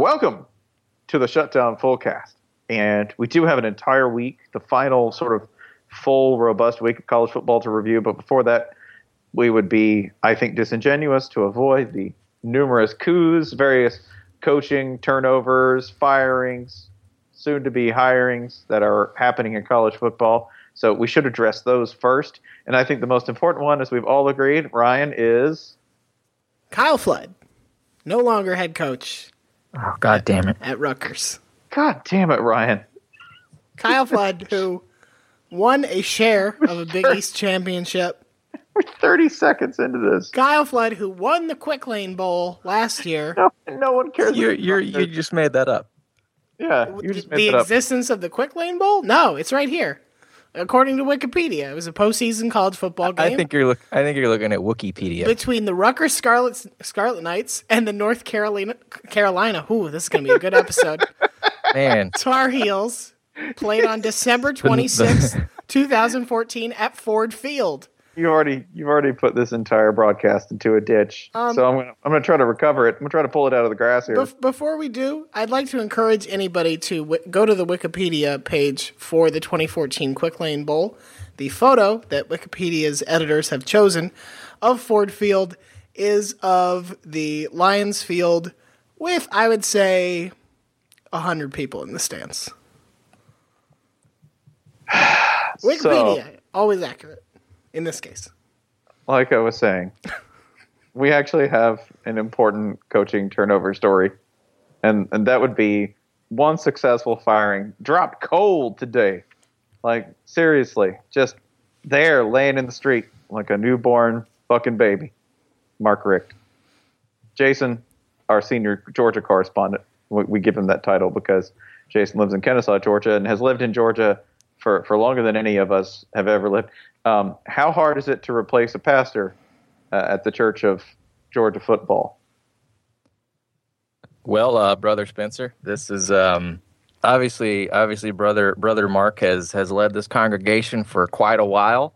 Welcome to the Shutdown Fullcast. And we do have an entire week, the final sort of full, robust week of college football to review. But before that, we would be, I think, disingenuous to avoid the numerous coups, various coaching turnovers, firings, soon to be hirings that are happening in college football. So we should address those first. And I think the most important one, as we've all agreed, Ryan, is Kyle Flood, no longer head coach Oh god damn it. at Rutgers. God damn it, Ryan. Kyle Flood, who won a share of a Big East championship. We're 30 seconds into this. Kyle Flood, who won the Quick Lane Bowl last year. No, no one cares. You you you just made that up. yeah, you just the made it up. existence of the Quick Lane Bowl? No, it's right here. According to Wikipedia, it was a postseason college football game I think you're look I think you're looking at Wikipedia. between the Rutgers Scarlet Scarlet Knights and the North Carolina Carolina. Ooh, this is gonna be a good episode. Man, Tar Heels played on December twenty sixth, two thousand fourteen, at Ford Field. You already, you've already put this entire broadcast into a ditch. Um, so I'm gonna, I'm gonna try to recover it. I'm gonna try to pull it out of the grass here. Bef- before we do, I'd like to encourage anybody to w- go to the Wikipedia page for the 2014 Quick Lane Bowl. The photo that Wikipedia's editors have chosen of Ford Field is of the Lions Field with, I would say, 100 people in the stands. Wikipedia, always accurate in this case. like I was saying, we actually have an important coaching turnover story, and and that would be one successful firing dropped cold today. Like seriously, just there laying in the street like a newborn fucking baby. Mark Richt, Jason, our senior Georgia correspondent. We, we give him that title because Jason lives in Kennesaw, Georgia, and has lived in Georgia for, for longer than any of us have ever lived. Um, how hard is it to replace a pastor uh, at the Church of Georgia football? well, uh, brother Spencer, this is um, obviously obviously brother brother Mark has has led this congregation for quite a while.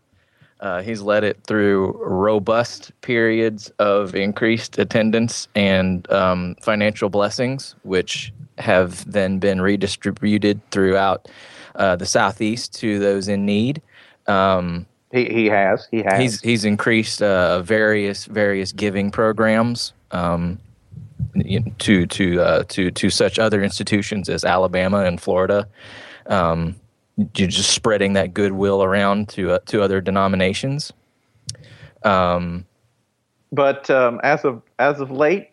Uh, he's led it through robust periods of increased attendance and um, financial blessings, which have then been redistributed throughout uh, the southeast to those in need. Um, He, he has. He has. he's he's increased uh, various various giving programs um, to to uh, to to such other institutions as Alabama and Florida. Um, you're just spreading that goodwill around to uh, to other denominations. Um, but um, as of as of late,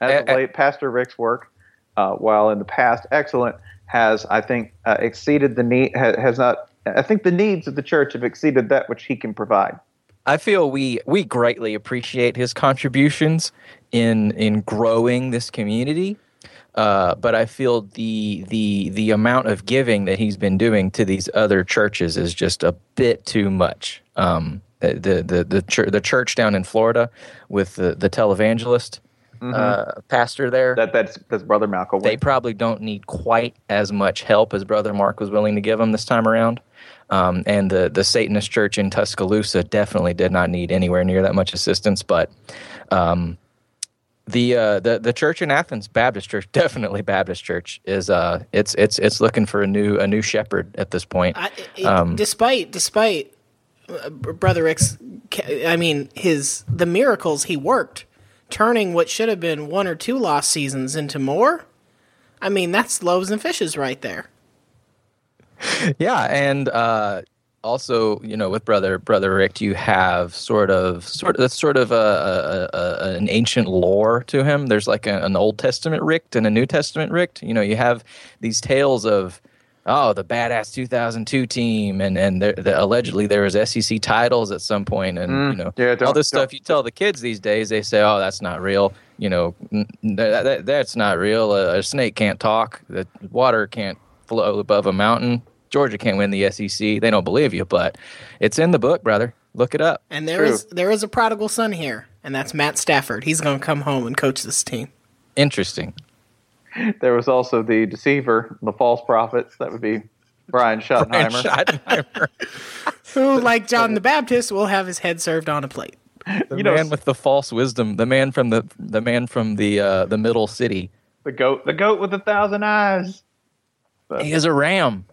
as of Uh, uh, late, Pastor Richt's work, uh, while in the past excellent, has I think uh, exceeded the need. Ha, has not. I think the needs of the church have exceeded that which he can provide. I feel we we greatly appreciate his contributions in in growing this community. Uh, but I feel the the the amount of giving that he's been doing to these other churches is just a bit too much. Um, the the the church, the church down in Florida with the the televangelist uh, pastor there, That that's that's Brother Malcolm. they probably don't need quite as much help as Brother Mark was willing to give them this time around. Um, and the the Satanist church in Tuscaloosa definitely did not need anywhere near that much assistance. But um, the uh, the the church in Athens, Baptist Church, definitely Baptist Church, is uh, it's it's it's looking for a new a new shepherd at this point. I, it- Um, despite despite uh, brother Richt's, I mean his the miracles he worked, turning what should have been one or two lost seasons into more. I mean that's loaves and fishes right there. Yeah, and uh, also, you know, with brother brother Richt, you have sort of sort of that's sort of a, a, a an ancient lore to him. There's like a, an Old Testament Richt and a New Testament Richt. You know, you have these tales of oh the badass 2002 team, and and there, the, allegedly there was SEC titles at some point, and mm, you know yeah, all this stuff. You tell the kids these days, they say, oh that's not real. You know, that, that, that's not real. A, a snake can't talk. The water can't flow above a mountain. Georgia can't win the SEC. They don't believe you, but it's in the book, brother. Look it up. And there True. is there is a prodigal son here, and that's Matt Stafford. He's going to come home and coach this team. Interesting. There was also the deceiver, the false prophets. That would be Brian Brian Schottenheimer. Schottenheimer, Who, like John the Baptist, will have his head served on a plate. the You know, man with the false wisdom, the man from the the man from the uh, the middle city. The goat, the goat with a thousand eyes. He is a ram.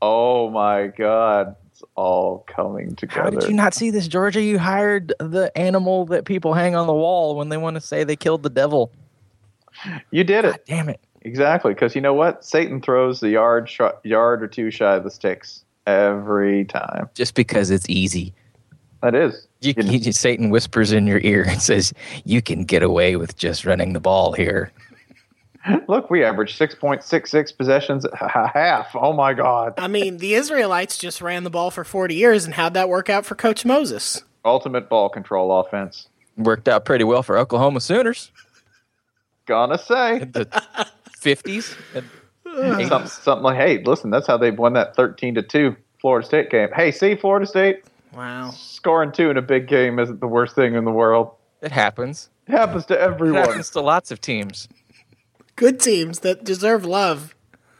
Oh my god, it's all coming together. How did you not see this, Georgia? You hired the animal that people hang on the wall when they want to say they killed the devil. You did it damn it. exactly because you know what? Satan throws the yard sh- yard or two shy of the sticks every time. Just because it's easy. That is. You, You Satan whispers in your ear and says, You can get away with just running the ball here. Look, we averaged six point six six possessions a half. Oh my god! I mean, the Israelites just ran the ball for 40 years, and how'd that work out for Coach Moses? Ultimate ball control offense. Worked out pretty well for Oklahoma Sooners Gonna say in the 50s. something, something like, hey, listen, that's how they've won that thirteen to two Florida State game. Hey, see, Florida State Wow. scoring two in a big game isn't the worst thing in the world. It happens. It happens to everyone. It happens to lots of teams. Good teams that deserve love.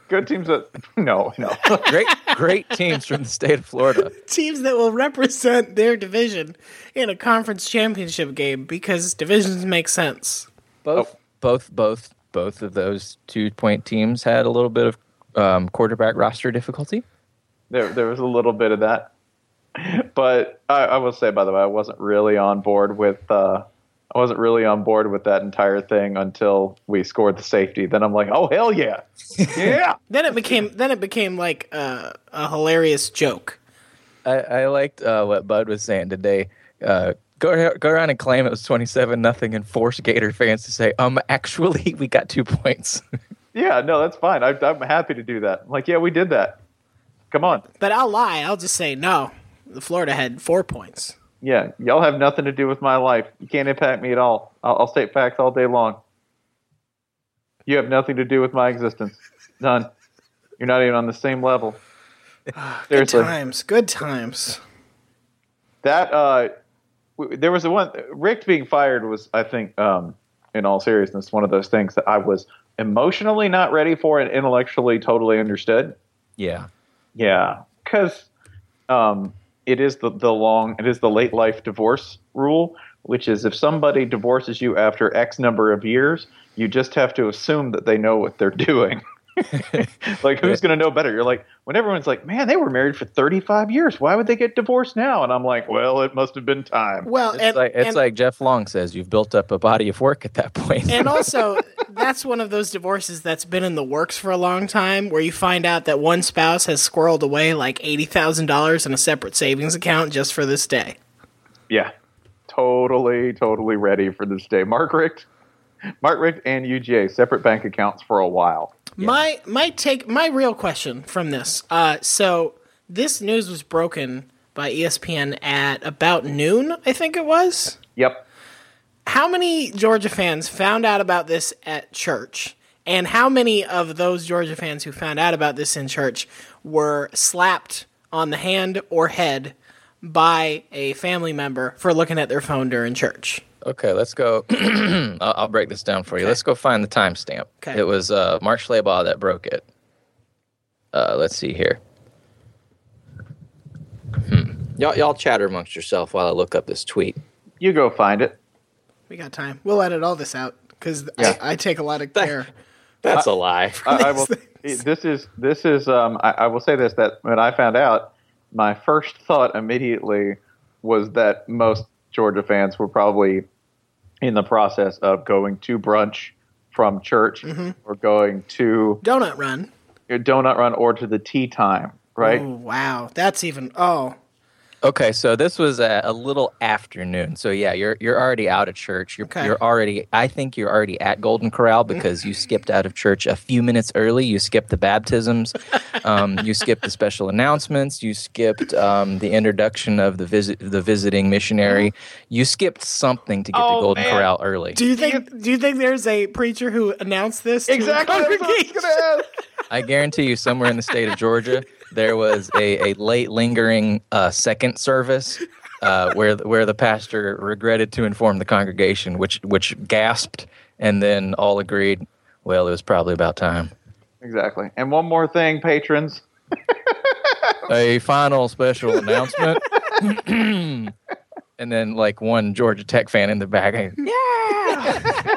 Good teams that no, no. Great, great teams from the state of Florida. Teams that will represent their division in a conference championship game because divisions make sense. Both, both, both, both of those two-point teams had a little bit of um, quarterback roster difficulty. there, there was a little bit of that, but I, I will say, by the way, I wasn't really on board with. Uh, I wasn't really on board with that entire thing until we scored the safety. Then I'm like, oh hell yeah, yeah. Then it became then it became like uh, a hilarious joke. I, I liked uh, what Bud was saying today. Uh, go go around and claim it was twenty-seven nothing, and force Gator fans to say, "Um, actually, we got two points." Yeah, no, that's fine. I, I'm happy to do that. I'm like, yeah, we did that. Come on. But I'll lie. I'll just say no. The Florida had four points. Yeah, y'all have nothing to do with my life. You can't impact me at all. I'll, I'll state facts all day long. You have nothing to do with my existence. None. You're not even on the same level. Good times. Good times. That uh, w- there was a one. Richt being fired was, I think, um, in all seriousness, one of those things that I was emotionally not ready for and intellectually totally understood. yeah, Yeah, because um, it is the, the long, it is the late life divorce rule, which is if somebody divorces you after X number of years, you just have to assume that they know what they're doing. like, who's going to know better? You're like, when everyone's like, man, they were married for 35 years. Why would they get divorced now? And I'm like, well, it must have been time. Well, it's and like it's and, like Jeff Long says, you've built up a body of work at that point. and also that's one of those divorces that's been in the works for a long time, where you find out that one spouse has squirreled away like eighty thousand dollars in a separate savings account just for this day. Yeah, totally, totally ready for this day. Mark Richt, Mark Richt and UGA, separate bank accounts for a while. My my take my real question from this. Uh, so this news was broken by ESPN at about noon, I think it was. Yep. How many Georgia fans found out about this at church? And how many of those Georgia fans who found out about this in church were slapped on the hand or head by a family member for looking at their phone during church? Okay, let's go. I'll, I'll break this down for you. Let's go find the timestamp. Okay. It was uh, Mark Schlabach that broke it. Uh, let's see here. Hmm. Y'all, y'all chatter amongst yourself while I look up this tweet. You go find it. We got time. We'll edit all this out because Yeah. I, I take a lot of care. That's a lie. I, I will. This is this is. Um, I, I will say this that when I found out, my first thought immediately was that most Georgia fans were probably in the process of going to brunch from church or going to Donut run. a donut run or to the tea time. Right. Oh, wow. That's even. Oh, Okay, so this was a, a little afternoon. So yeah, you're you're already out of church. You're Okay. you're already. I think you're already at Golden Corral because you skipped out of church a few minutes early. You skipped the baptisms. Um, you skipped the special announcements. You skipped um, the introduction of the visit the visiting missionary. You skipped something to get Oh, to Golden man. Corral early. do you think? Do you think there's a preacher who announced this? To Exactly. The That's what I was congregation? gonna ask. I guarantee you, somewhere in the state of Georgia, there was a, a late lingering uh, second service uh, where where the pastor regretted to inform the congregation, which which gasped and then all agreed. Well, it was probably about time. Exactly. And one more thing, patrons. A final special announcement. and then, like one Georgia Tech fan in the back, yeah.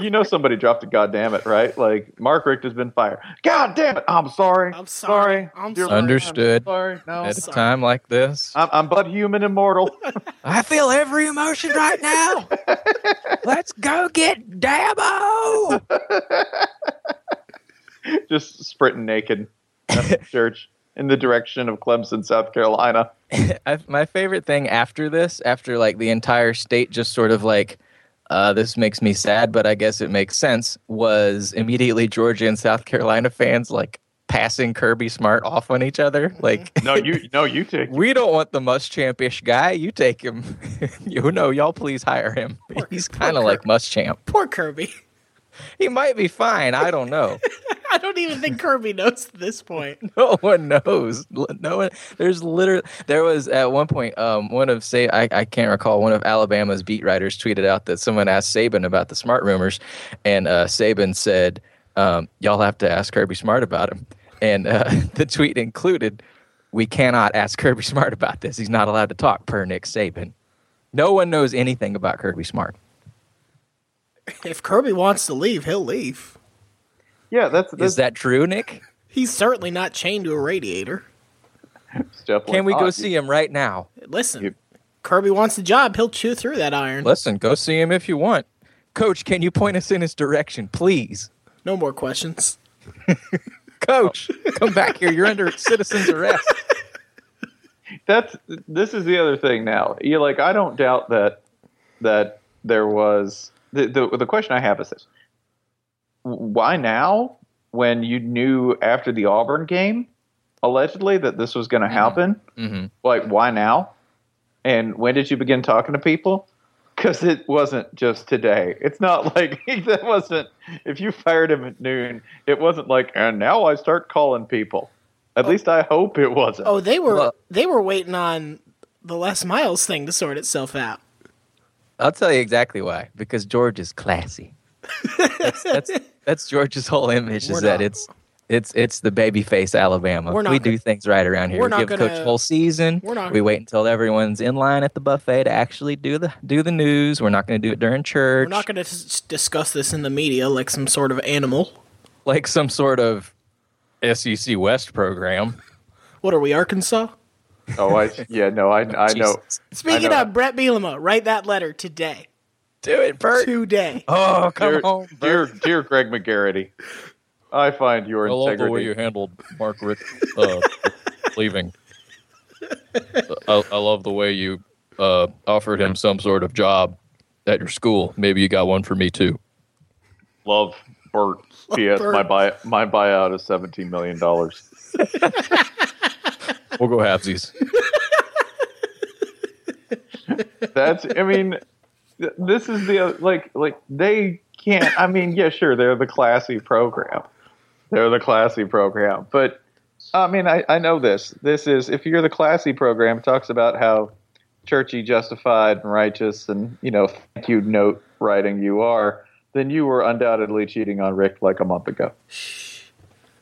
You know somebody dropped a goddamn it, right? Like Mark Richter's been fired. God damn it! I'm sorry. I'm sorry. I'm Dear sorry. Understood. I'm sorry. No, At a time like this, I'm, I'm but human and mortal. I feel every emotion right now. Let's go get Dabo. Just sprinting naked after church in the direction of Clemson, South Carolina. I, my favorite thing after this, after like the entire state just sort of like, uh, this makes me sad, but I guess it makes sense, was immediately Georgia and South Carolina fans like passing Kirby Smart off on each other. Like, No, you no, you take. we don't want the Muschamp-ish guy. You take him. you know, y'all please hire him. Poor- He's kind of like Kirby. Muschamp. Poor Kirby. He might be fine. I don't know. I don't even think Kirby knows at this point. no one knows. No one. There's literally there was at one point um one of say I, I can't recall one of Alabama's beat writers tweeted out that someone asked Saban about the smart rumors, and uh, Saban said, um, "Y'all have to ask Kirby Smart about him." And uh, the tweet included, "We cannot ask Kirby Smart about this. He's not allowed to talk." Per Nick Saban, no one knows anything about Kirby Smart. If Kirby wants to leave, he'll leave. Yeah, that's, that's Is that true, Nick? He's certainly not chained to a radiator. Can we go see him right now? Listen, You- Kirby wants the job. He'll chew through that iron. Listen, go see him if you want. Coach, can you point us in his direction, please? No more questions. Coach, come back here. You're under citizen's arrest. that's this is the other thing now. You like I don't doubt that that there was the the, the question I have is this. Why now when you knew after the Auburn game allegedly that this was going to happen? hmm Like why now? And when did you begin talking to people? Cuz it wasn't just today. It's not like that wasn't if you fired him at noon, it wasn't like and now I start calling people. At least I hope it wasn't. Oh, they were Well- they were waiting on the Les Miles thing to sort itself out. I'll tell you exactly why. Because George is classy. That's that's, that's George's whole image We're is that it's it's it's the baby face Alabama. We're not we do things right around here. we're We not give gonna- coach a whole season. we're not- we wait until everyone's in line at the buffet to actually do the do the news. We're not going to do it during church. We're not going to discuss this in the media like some sort of animal. like some sort of SEC West program. What are we, Arkansas? Oh, I yeah, no, I I know. Jesus. Speaking know. of Bret Bielema, write that letter today. Do it, Bert. Today. Oh, come Dear, on, dear, Bert. dear Greg McGarity, I find your I love the integrity. way you handled Mark Richt uh, leaving. I, I love the way you uh, offered him some sort of job at your school. Maybe you got one for me too. love Bert. P.S. My buy my buyout is seventeen million dollars. We'll go halvesies. That's. I mean, th- this is the like like they can't. I mean, yeah, sure, they're the classy program. They're the classy program, but I mean, I, I know this. This is if you're the classy program, it talks about how churchy, justified, and righteous, and you know, thank you note writing you are. Then you were undoubtedly cheating on Richt like a month ago.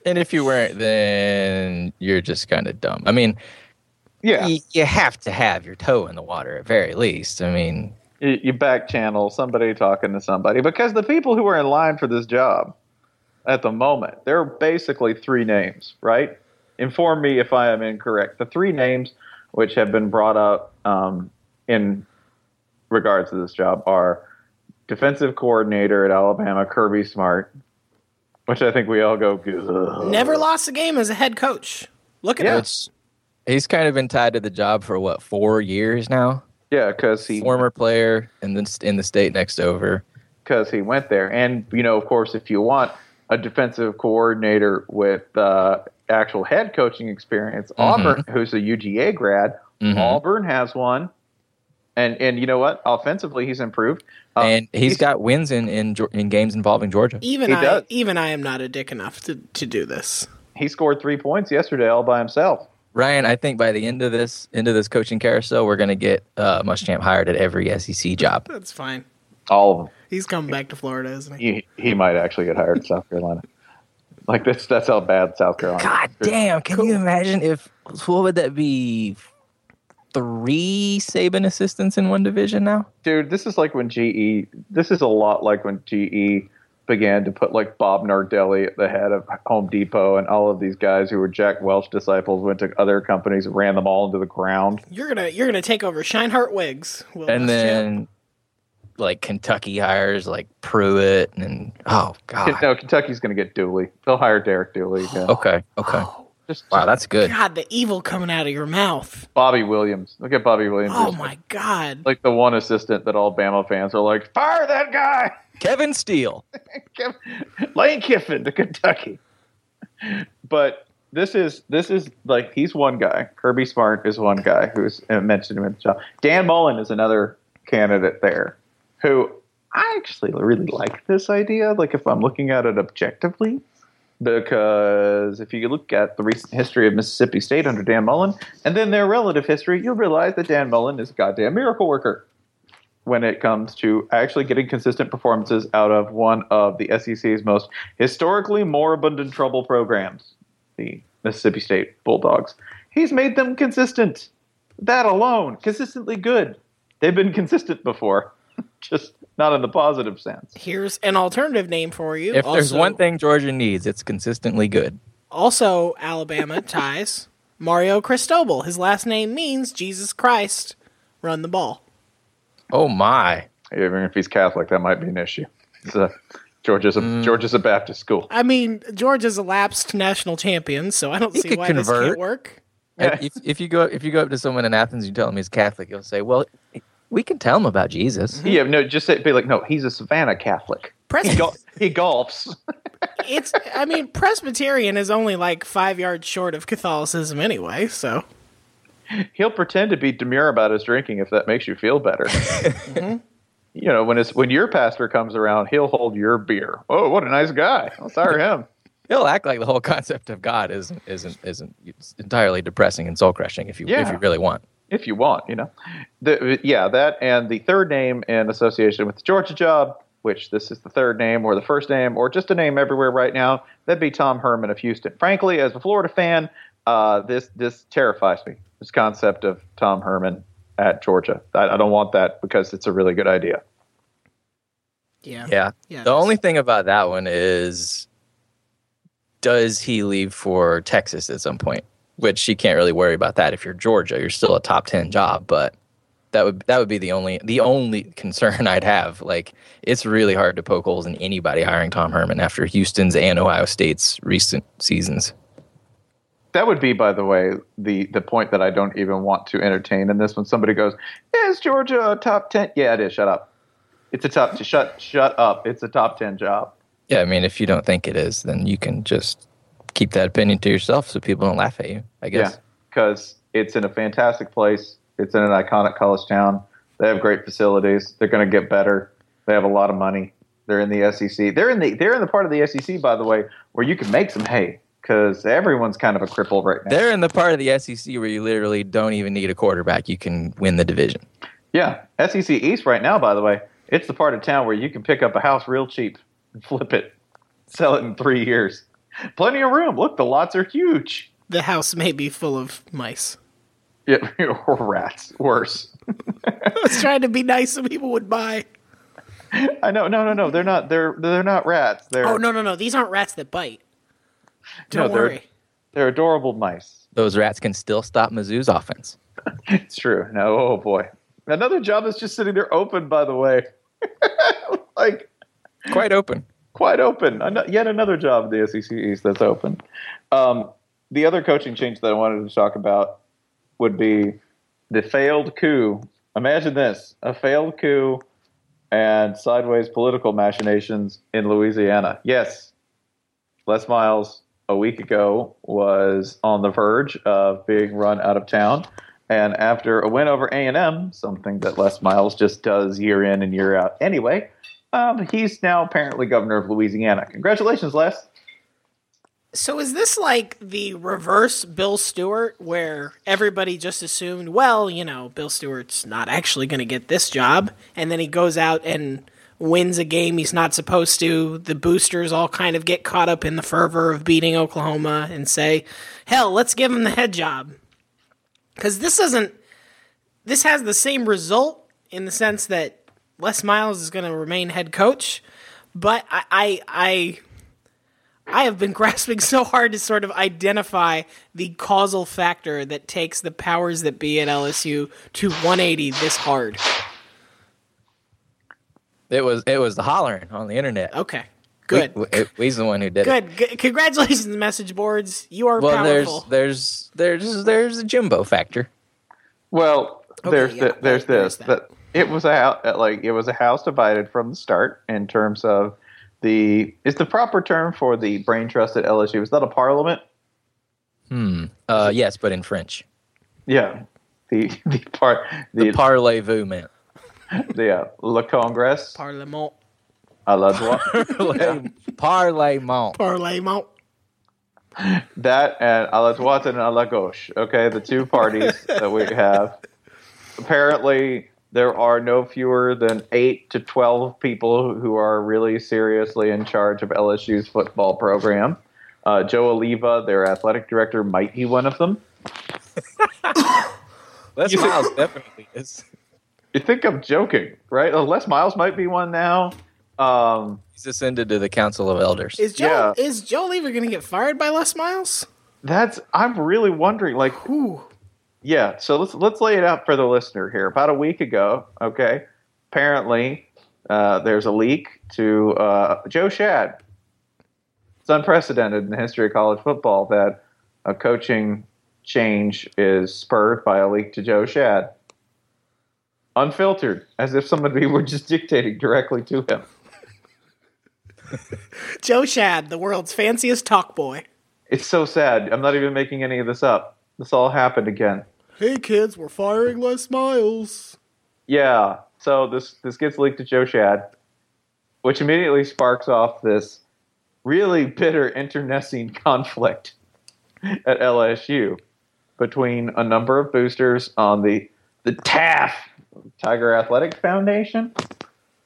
And if you weren't, then you're just kind of dumb. I mean, Yeah, y- you have to have your toe in the water at very least. I mean, you, you back channel somebody talking to somebody because the people who are in line for this job at the moment there are basically three names right inform me if i am incorrect the three names which have been brought up um, in regards to this job are defensive coordinator at alabama kirby smart which i think we all go "Ugh." Never lost a game as a head coach. Look at Yeah. him. he's kind of been tied to the job for what four years now. yeah because he Former player in the in the state next over. because he went there. And you know, of course, if you want a defensive coordinator with uh, actual head coaching experience, Auburn, who's a UGA grad, Mhm. Auburn has one. And and you know what? Offensively, he's improved. Uh, and he's got wins in, in in games involving Georgia. Even He I, does. even I am not a dick enough to, to do this. he scored three points yesterday all by himself. Ryan, I think by the end of this end of this coaching carousel, we're going to get uh, Muschamp hired at every SEC job. That's fine. All of them. He's coming back to Florida, isn't he? He he might actually get hired in South Carolina. Like that's that's how bad South Carolina. God is. damn! Can you imagine if what would that be? Three Saban assistants in one division now. Dude, this is like when GE. This is a lot like when GE began to put like Bob Nardelli at the head of Home Depot and all of these guys who were Jack Welch disciples went to other companies and ran them all into the ground. You're gonna you're gonna take over Sheinhardt Wigs, Will and Muschamp. then like Kentucky hires like Pruitt and oh god. No, Kentucky's going to get Dooley. They'll hire Derek Dooley. Yeah. Okay, okay. Oh, Just, Wow, that's good. God, the evil coming out of your mouth. Bobby Williams. Look at Bobby Williams. Oh He's my God. Like the one assistant that all Bama fans are like, fire that guy, Kevin Steele. Kim- Lane Kiffin to Kentucky. But this is this is like he's one guy. Kirby Smart is one guy who's mentioned him in the show. Dan Mullen is another candidate there, who I actually really like this idea. Like if I'm looking at it objectively, because if you look at the recent history of Mississippi State under Dan Mullen, and then their relative history, you'll realize that Dan Mullen is a goddamn miracle worker when it comes to actually getting consistent performances out of one of the SEC's most historically moribund in trouble programs, the Mississippi State Bulldogs. He's made them consistent. That alone, consistently good. They've been consistent before, just not in the positive sense. Here's an alternative name for you. If there's one thing Georgia needs, it's consistently good. Also, Alabama ties Mario Cristobal. His last name means Jesus Christ. Run the ball. Oh my. Even if he's Catholic, that might be an issue. It's a, Georgia's a mm. Georgia's a Baptist school. I mean, Georgia's a lapsed national champion, so I don't He see could why this can't work. And if, if you go if you go up to someone in Athens, you tell him he's Catholic, he'll say, "Well, we can tell him about Jesus." Mm-hmm. Yeah, no, just say, be like, no, he's a Savannah Catholic. Pres- Gol- he golfs. it's I mean, Presbyterian is only like five yards short of Catholicism anyway, so He'll pretend to be demure about his drinking if that makes you feel better. Mm-hmm. You know, when his when your pastor comes around, he'll hold your beer. Oh, what a nice guy! Let's hire him. He'll act like the whole concept of God isn't isn't isn't entirely depressing and soul crushing if you if you really want. If you want, you know. The, yeah, that and the third name in association with the Georgia job, which this is the third name or the first name or just a name everywhere right now, that'd be Tom Herman of Houston. Frankly, as a Florida fan, uh, this this terrifies me. This concept of Tom Herman at Georgia. I, I don't want that because it's a really good idea. yeah. Yeah. Yeah, the only thing about that one is does he leave for Texas at some point? Which you can't really worry about that if you're Georgia. You're still a top 10 job, but that would that would be the only the only concern I'd have. Like it's really hard to poke holes in anybody hiring Tom Herman after Houston's and Ohio State's recent seasons. That would be, by the way, the the point that I don't even want to entertain in this. When somebody goes, "Is Georgia a top 10? Yeah, it is. Shut up. It's a top. Shut shut up. It's a top ten job. Yeah, I mean if you don't think it is, then you can just keep that opinion to yourself so people don't laugh at you, I guess. Yeah, because it's in a fantastic place. It's in an iconic college town. They have great facilities. They're going to get better. They have a lot of money. They're in the SEC. They're in the they're in the part of the SEC, by the way, where you can make some hay because everyone's kind of a cripple right now. They're in the part of the SEC where you literally don't even need a quarterback. You can win the division. yeah, SEC East right now, by the way, it's the part of town where you can pick up a house real cheap and flip it, sell it in three years. Plenty of room. Look, the lots are huge. The house may be full of mice. Yeah, or rats. Worse. I was trying to be nice so people would buy. I know. No, no, no. They're not. They're they're not rats. They're Oh no no no! These aren't rats that bite. Don't No, they're- worry. they're adorable mice. Those rats can still stop Mizzou's offense. It's true. No, oh boy. Another job that's just sitting there open, by the way. like, Quite open. Quite open. Yet another job at the SEC East that's open. Um, the other coaching change that I wanted to talk about would be the failed coup. Imagine this a failed coup and sideways political machinations in Louisiana. Yes, Les Miles a week ago was on the verge of being run out of town. And after a win over A&M, something that Les Miles just does year in and year out anyway, um, he's now apparently governor of Louisiana. Congratulations, Les. So is this like the reverse Bill Stewart, where everybody just assumed, well, you know, Bill Stewart's not actually going to get this job, and then he goes out and wins a game he's not supposed to. The boosters all kind of get caught up in the fervor of beating Oklahoma and say, hell, let's give him the head job. Because this doesn't, this has the same result in the sense that Les Miles is going to remain head coach, but I, I, I, I have been grasping so hard to sort of identify the causal factor that takes the powers that be at LSU to 180 this hard. It was it was the hollering on the internet. Okay, good. We, we, he's the one who did it. Good. G- Congratulations, message boards. You are Well, powerful. there's there's there's there's a Jimbo factor. Well, Okay, there's yeah, the, there's there's this that. that it was a like it was a house divided from the start in terms of the is the proper term for the brain trust at LSU is that a parliament? Hmm. Uh, yes, but in French. Yeah, the the part The the, parlez-vous man. the uh, Le Congrès Parlement. à la droite. Parlement. Parlement. that and à la droite and à la gauche. Okay, the two parties that we have. Apparently, there are no fewer than eight to twelve people who are really seriously in charge of LSU's football program. Uh, Joe Alleva, their athletic director, might be one of them. Les Miles definitely is. You think I'm joking, right? Uh, Les Miles might be one now. Um, He's ascended to the Council of Elders. Is Joe Yeah. is Joe Alleva going to get fired by Les Miles? that's I'm really wondering, like, Ooh. Yeah, so let's let's lay it out for the listener here. About a week ago, okay, apparently uh, there's a leak to uh, Joe Schad. It's unprecedented in the history of college football that a coaching change is spurred by a leak to Joe Schad. Unfiltered, as if somebody were just dictating directly to him. Joe Schad, the world's fanciest talk boy. It's so sad. I'm not even making any of this up. This all happened again. Hey kids, we're firing Les Miles. Yeah. So this this gets leaked to Joe Schad, which immediately sparks off this really bitter internecine conflict at LSU between a number of boosters on the the TAF Tiger Athletic Foundation,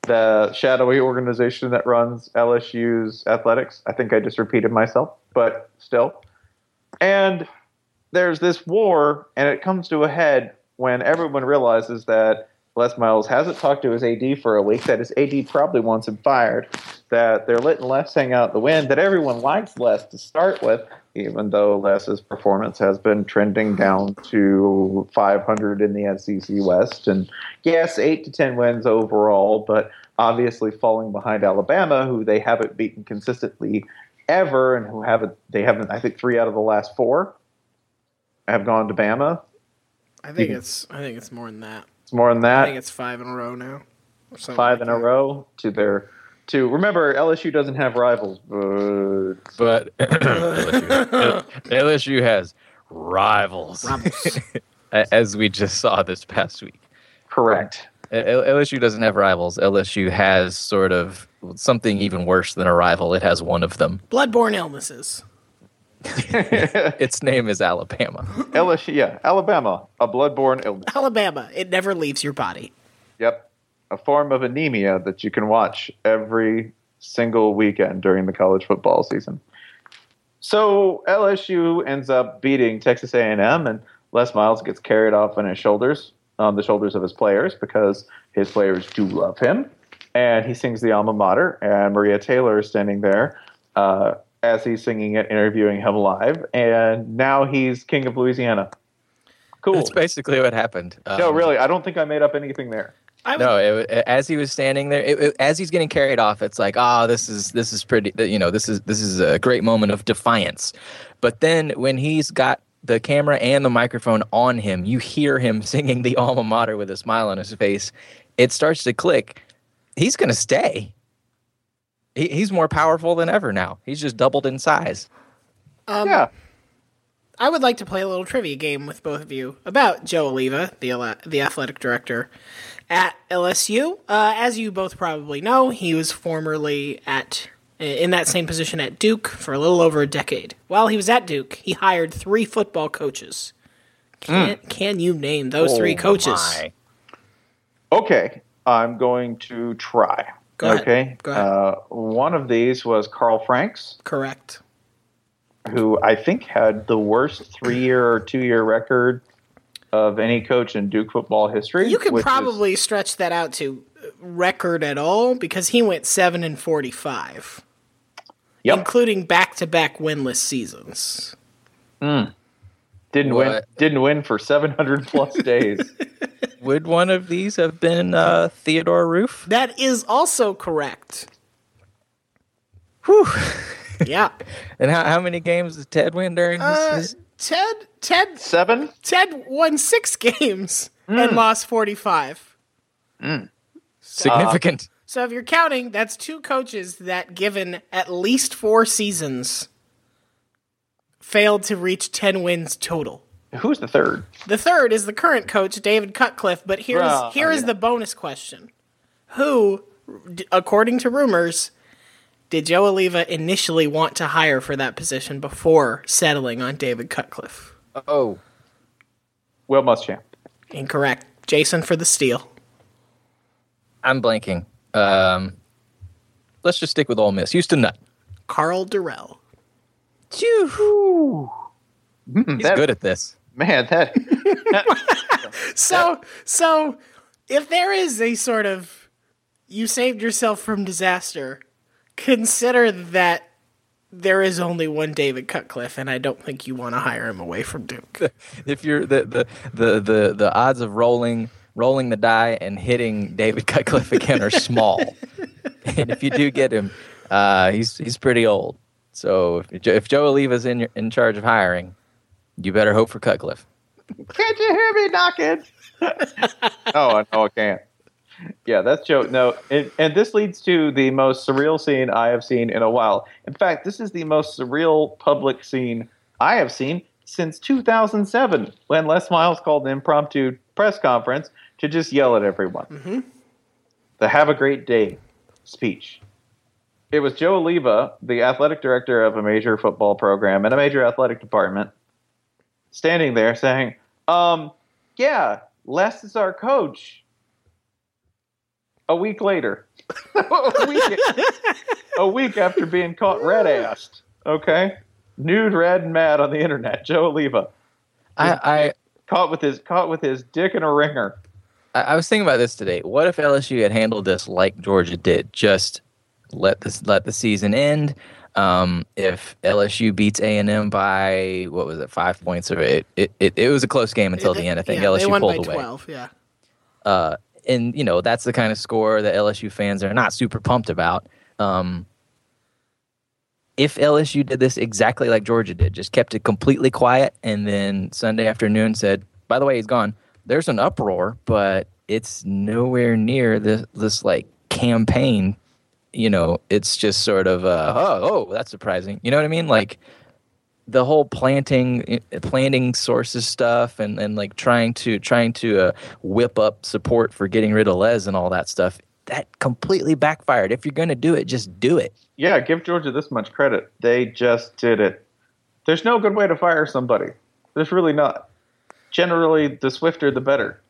the shadowy organization that runs LSU's athletics. I think I just repeated myself, but still. And there's this war, and it comes to a head when everyone realizes that Les Miles hasn't talked to his AD for a week, that his AD probably wants him fired, that they're letting Les hang out the wind, that everyone likes Les to start with, even though Les's performance has been trending down to 500 in the SEC West. And yes, 8 to 10 wins overall, but obviously falling behind Alabama, who they haven't beaten consistently ever, and who haven't, they haven't, I think, three out of the last four have gone to Bama. I think it's I think it's more than that. It's more than that. I think it's five in a row now. or Five like in a row to their to remember LSU doesn't have rivals, but But LSU, LSU has rivals, Rivals. as we just saw this past week. correct. LSU doesn't have rivals. LSU has sort of something even worse than a rival. It has one of them. Bloodborne illnesses. Its name is Alabama. LSU, yeah, Alabama, a bloodborne illness. Alabama. It never leaves your body. Yep, a form of anemia that you can watch every single weekend during the college football season. So LSU ends up beating Texas A&M, and Les Miles gets carried off on his shoulders, on the shoulders of his players, because his players do love him. And he sings the alma mater, and Maria Taylor is standing there uh, as he's singing it, interviewing him live. And now he's king of Louisiana. Cool. That's basically what happened. no, Um, really, I don't think I made up anything there. I would, No, it, it- as he was standing there, it, it- as he's getting carried off, it's like, ah, this is this is pretty. You know, this is this is a great moment of defiance. But then when he's got the camera and the microphone on him, you hear him singing the alma mater with a smile on his face. It starts to click. He's going to stay. He, he's more powerful than ever now. He's just doubled in size. um, yeah. I would like to play a little trivia game with both of you about Joe Alleva, the the athletic director at LSU. Uh, as you both probably know, he was formerly at in that same position at Duke for a little over a decade. While he was at Duke, he hired three football coaches. Can, can you name those three coaches? My. Okay, I'm going to try. Go ahead. okay. Go ahead. Uh, one of these was Carl Franks, Correct. who I think had the worst three-year or two-year record of any coach in Duke football history. You could which is- probably stretch that out to record at all because he went 7 and 45, Yep. including back-to-back winless seasons. Didn't win didn't win for 700 plus days. Would one of these have been uh, Theodore Roof? That is also correct. Whew. Yeah. And how, how many games did Ted win during his, Uh, his Ted Ted Seven? Ted won 6 games and lost 45. significant? So if you're counting, that's two coaches that, given at least four seasons, failed to reach 10 wins total. Who's the third? The third is the current coach, David Cutcliffe, but here's Bruh, here is yeah. the bonus question. Who, according to rumors, did Joe Alleva initially want to hire for that position before settling on David Cutcliffe? oh, Will Muschamp. Incorrect. Jason for the steal. I'm blanking. Um, let's just stick with Ole Miss. Houston Nutt. Carl Durrell. Phew. He's that- good at this. Man, that So, so if there is a sort of you saved yourself from disaster, consider that there is only one David Cutcliffe, and I don't think you want to hire him away from Duke. If you're the the, the, the, the odds of rolling rolling the die and hitting David Cutcliffe again are small. and if you do get him, uh, he's he's pretty old. So if, Jo- if Joe Alleva's in in charge of hiring, you better hope for Cutcliffe. can't you hear me knocking? oh, I know I can't. Yeah, that's Joe. No, it, and this leads to the most surreal scene I have seen in a while. In fact, this is the most surreal public scene I have seen since 2007, when Les Miles called an impromptu press conference to just yell at everyone. Mm-hmm. The "Have a Great Day" speech. It was Joe Alleva, the athletic director of a major football program and a major athletic department, standing there saying, um, yeah, Les is our coach. A week later, a, week, a week after being caught red assed, okay, nude, red, and mad on the internet, Joe Alleva I, caught with his caught with his dick in a ringer. I I was thinking about this today. What if LSU had handled this like Georgia did? Just let this let the season end. Um, if LSU beats A and M by what was it, five points, or it, it, it, it was a close game until the end. I think Yeah, they LSU pulled away. 12, yeah. uh, and you know that's the kind of score that LSU fans are not super pumped about. Um, if LSU did this exactly like Georgia did, just kept it completely quiet, and then Sunday afternoon said, "By the way, he's gone." There's an uproar, but it's nowhere near this this like campaign. You know, it's just sort of uh, oh, oh, that's surprising. You know what I mean? Like the whole planting planting sources stuff and, and like trying to trying to uh, whip up support for getting rid of Les and all that stuff that completely backfired if you're going to do it just do it Yeah, give Georgia this much credit. They just did it. There's no good way to fire somebody. There's really not. Generally, the swifter the better.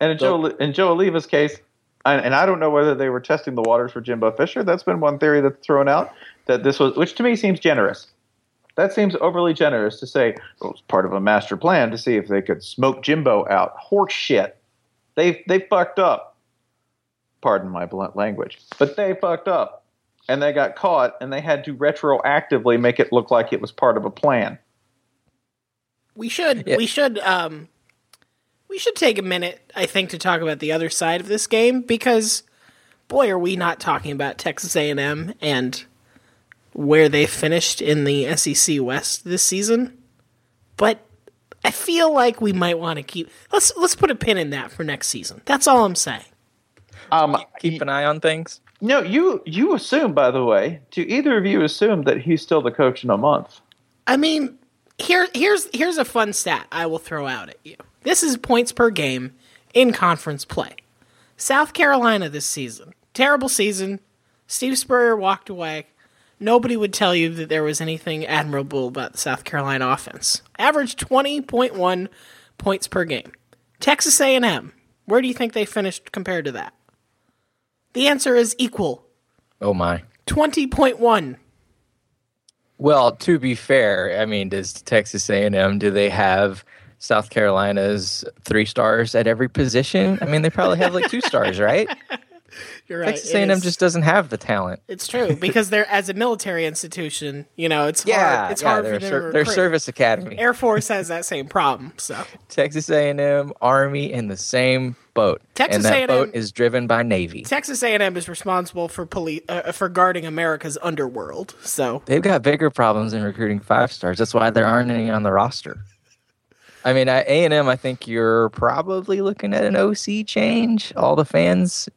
And in Joe in Joe Alleva's case, and, and I don't know whether they were testing the waters for Jimbo Fisher. That's been one theory that's thrown out that this was, which to me seems generous. That seems overly generous to say well, was part of a master plan to see if they could smoke Jimbo out. Horse shit. They they fucked up. Pardon my blunt language, but they fucked up and they got caught and they had to retroactively make it look like it was part of a plan. We should Yeah. we should um we should take a minute, I think, to talk about the other side of this game because boy are we not talking about Texas A and M and where they finished in the SEC West this season. But I feel like we might want to keep let's let's put a pin in that for next season. That's all I'm saying. Um, keep an eye on things no, you you assume, by the way, do either of you assume that he's still the coach in a month? I mean, here here's here's a fun stat I will throw out at you. This is points per game in conference play. South Carolina this season, terrible season. Steve Spurrier walked away. Nobody would tell you that there was anything admirable about the South Carolina offense. Average 20.1 points per game. Texas A&M, where do you think they finished compared to that? The answer is equal. oh my 20.1. well to be fair i mean does texas a&m do they have South Carolina's three stars at every position. I mean, they probably have like two stars, right? You're right. Texas A&M just doesn't have the talent. It's true because they're as a military institution. You know, it's Yeah, hard. It's yeah, hard for ser- to service academy. Air Force has that same problem. So Texas A&M, Army in the same boat, Texas and that A&M boat is driven by Navy. Texas A&M is responsible for police uh, for guarding America's underworld. So They've got bigger problems in recruiting five stars. That's why there aren't any on the roster. I mean, at A&M, I think you're probably looking at an OC change. All the fans